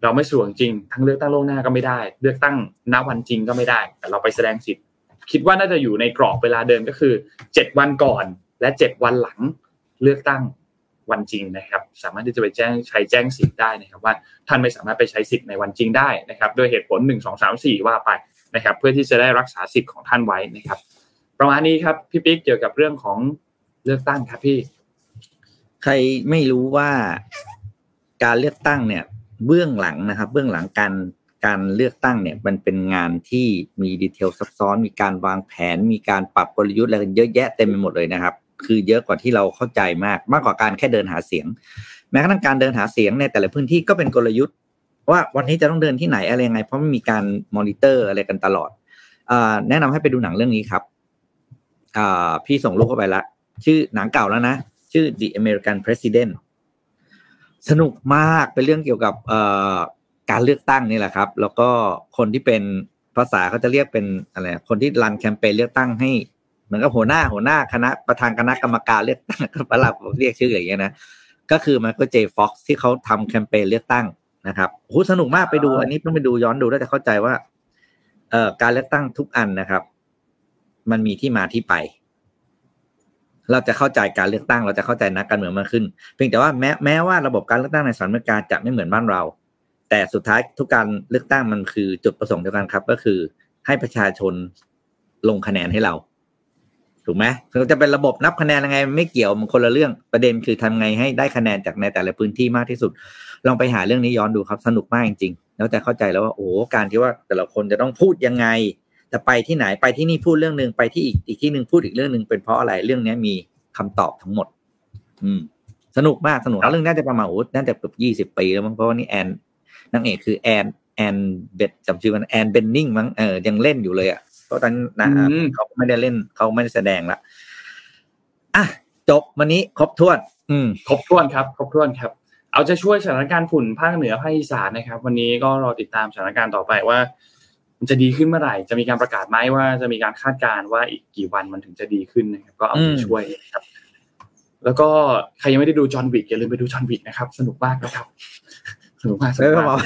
เราไม่สะดวกจริงทั้งเลือกตั้งล่วงหน้าก็ไม่ได้ เลือกตั้งณวันจริงก็ไม่ได้ แต่เราไปแสดงสิทธิ์ คิดว่าน่าจะอยู่ในกรอบเวลาเดิมก็คือเจ็ดวันก่อน และเจ็ดวันหลังเลือกตั้งวันจริงนะครับ สามารถที่จะไปแจ้งใช้แจ้งสิทธิ์ได้นะครับว่าท่านไม่สามารถไปใช้สิทธิ์ในวันจริงได้นะครับด้วยเหตุผลหนึ่งสองสามสี่ว่าไปนะครับ เพื่อที่จะได้รักษาสิทธิ์ของท่านไว้นะครับ ประมาณนี้ครับพี่ปิ๊กเกี่ยวกับเรื่องของเลือกตั้งครับพี่ ใครไม่รู้ว่าการเลือกตั้งเนี่ย เบื้องหลังนะครับ เบื้องหลังการ การเลือกตั้งเนี่ยมันเป็นงานที่มีดีเทลซับซ้อน มีการวางแผน มีการปรับกลยุทธ์อะไรกันเยอะแยะเต็มไปหมดเลยนะครับ คือเยอะกว่าที่เราเข้าใจมาก มากกว่าการแค่เดินหาเสียง แม้กระทั่งการเดินหาเสียงในแต่ละพื้นที่ก็เป็นกลยุทธ์ ว่าวันนี้จะต้องเดินที่ไหนอะไรยังไง เพราะมันมีการมอนิเตอร์อะไรกันตลอดอแนะนำให้ไปดูหนังเรื่องนี้ครับพี่ส่งลูกเข้าไปละชื่อหนังเก่าแล้วนะชื่อ The American President สนุกมากเป็นเรื่องเกี่ยวกับ การเลือกตั้งนี่แหละครับ แล้วก็คนที่เป็นภาษาเขาจะเรียกเป็นอะไรคนที่ run แคมเปญเลือกตั้งให้เหมือนกับหัวหน้าหัวหน้าคณะประธานคณะกรรมการเลือกตั้งก็ประหลัดเรียกชื่ออย่างเงี้ยนะก็คือมันก็เจฟ็อกที่เขาทำแคมเปญเลือกตั้งนะครับโหสนุกมากไปดู อันนี้เพิ่งไปดูย้อนดูแล้วจะเข้าใจว่า เอ่อการเลือกตั้งทุกอันนะครับ มันมีที่มาที่ไป เราจะเข้าใจการเลือกตั้ง เราจะเข้าใจนักการเมืองมากขึ้น เพียงแต่ว่าแม้แม้ว่าระบบการเลือกตั้งในสหรัฐอเมริกาจะไม่เหมือนบ้านเรา แต่สุดท้ายทุกการเลือกตั้งมันคือจุดประสงค์เดียวกันครับ ก็คือให้ประชาชนลงคะแนนให้เรา ถูกไหมเราจะเป็นระบบนับคะแนนยังไง ไม่เกี่ยวมันคนละเรื่องประเด็นคือทำไงให้ได้คะแนนจากในแต่ละพื้นที่มากที่สุด ลองไปหาเรื่องนี้ย้อนดูครับ สนุกมากจริงๆแล้วจะเข้าใจแล้วว่าโอ้การที่ว่าแต่ละคนจะต้องพูดยังไงจะไปที่ไหนไปที่นี่พูดเรื่องหนึ่งไปที่อีกอีกที่หนึ่งพูดอีกเรื่องหนึ่งเป็นเพราะอะไรเรื่องนี้มีคำตอบทั้งหมด อืม สนุกมากสนุกเรื่องน่าจะประมาณโอ้น่าจะเกือบยี่สิบปีแล้วมั้งเพราะว่านี่แอน นางเอกคือแอนแอนเบดจำชื่อมันแอนเบนนิงมั้งเออยังเล่นอยู่เลยอะเพราะตอนนั้นเขาไม่ได้เล่นเขาไม่ได้แสดงละอะจบวันนี้ครบถ้วน อืมครบถ้วนครับ ครบถ้วนครับ เอาจะช่วยสถานการณ์ฝุ่นภาคเหนือภาคอีสานนะครับ วันนี้ก็รอติดตามสถานการณ์ต่อไปว่า มันจะดีขึ้นเมื่อไหร่ จะมีการประกาศไหมว่าจะมีการคาดการณ์ว่าอีกกี่วันมันถึงจะดีขึ้นนะครับ ก็เอาไปช่วยครับ แล้วก็ใครยังไม่ได้ดูจอห์นวิกอย่าลืมไปดูจอห์นวิกนะครับ สนุกมากนะครับ สนุกมากสนุกมาก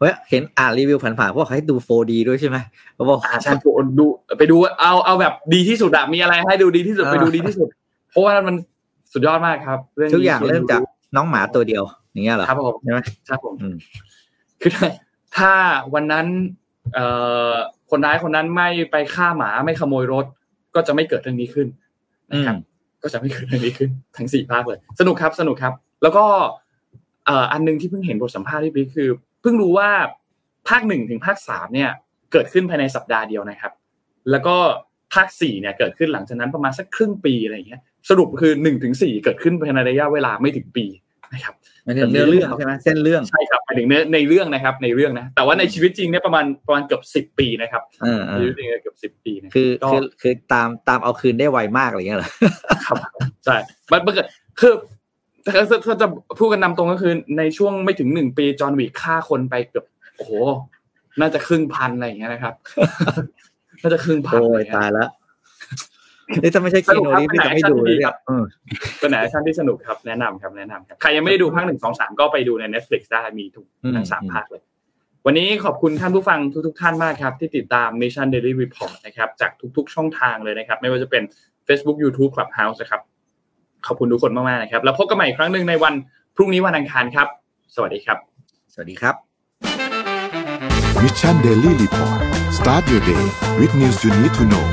เฮ้ยเห็นอ่านรีวิวผ่านๆพวกให้ดู 4D ด้วยใช่ไหมเขาบอกใช่ดูไปดูเอาเอาแบบดีที่สุดอะมีอะไรให้ดูดีที่สุดไปดูดีที่สุด เพราะว่ามันสุดยอดมากครับทุกอย่างเริ่มจากน้องหมาตัวเดียวอย่างเงี้ยเหรอครับผมใช่ไหมครับผมคือถ้าวันนั้น เอ่อคนร้ายคนนั้นไม่ไปฆ่าหมาไม่ขโมยรถ ก็จะไม่เกิดเรื่องนี้ขึ้นนะครับก็จะไม่เกิดเรื่องนี้ขึ้น ทั้งสี่ภาคเลย สนุกครับสนุกครับ แล้วก็เอ่ออันนึงที่เพิ่งเห็นบทสัมภาษณ์ที่บิ๊กคือ เพิ่งรู้ว่าภาคหนึ่งถึงภาคสามเนี่ยเกิดขึ้นภายในสัปดาห์เดียวนะครับ แล้วก็ภาคสี่เนี่ยเกิดขึ้นหลังจากนั้นประมาณสักครึ่งปีอะไรอย่างเงี้ยสรุปคือหนึ่งถึงสี่เกิดขึ้นภายในระยะเวลาไม่ถึงปีนะครับเนื้อเรื่องใช่ไหมเส้นเรื่องใช่ครับหมายถึงเนื้อในเรื่องนะครับ ในเรื่องนะแต่ว่าในชีวิตจริงเนี่ยประมาณประมาณเกือบสิบปีนะครับชีวิตจริงเกือบสิบปีคือคือคือตามตามเอาคืนได้ไวมากอะไรเงี้ยเหรอครับใช่มันเกิดคือ ถ้าถ้าจะพูดกันนำตรงก็คือในช่วงไม่ถึงหนึ่งปีจอห์นวิกฆ่าคนไปเกือบโอ้โหน่าจะครึ่งพันอะไรอย่างเงี้ยนะครับน่าจะครึ่งพันโอ้ยตายแล้วนี่ถ้าไม่ใช่คีโนนี่พี่จะไม่ดูเลยครับเป็นหนังแอคชั่นที่สนุกครับแนะนำครับแนะนำครับใครยังไม่ได้ดูภาคหนึ่งสองสามก็ไปดูใน Netflix ได้มีทุกทั้งสามภาคเลย วันนี้ขอบคุณท่านผู้ฟังทุก ๆ ท่านมากครับ ที่ติดตาม Mission Daily Report นะครับจากทุก ๆ ช่องทางเลยนะครับ ไม่ว่าจะเป็น Facebook YouTube Clubhouse นะครับ ขอบคุณทุกคนมากๆนะครับ แล้วพบกันใหม่อีกครั้งหนึ่งในวันพรุ่งนี้วันอังคารครับ สวัสดีครับ สวัสดีครับ Mission Daily Report start your day with news you need to know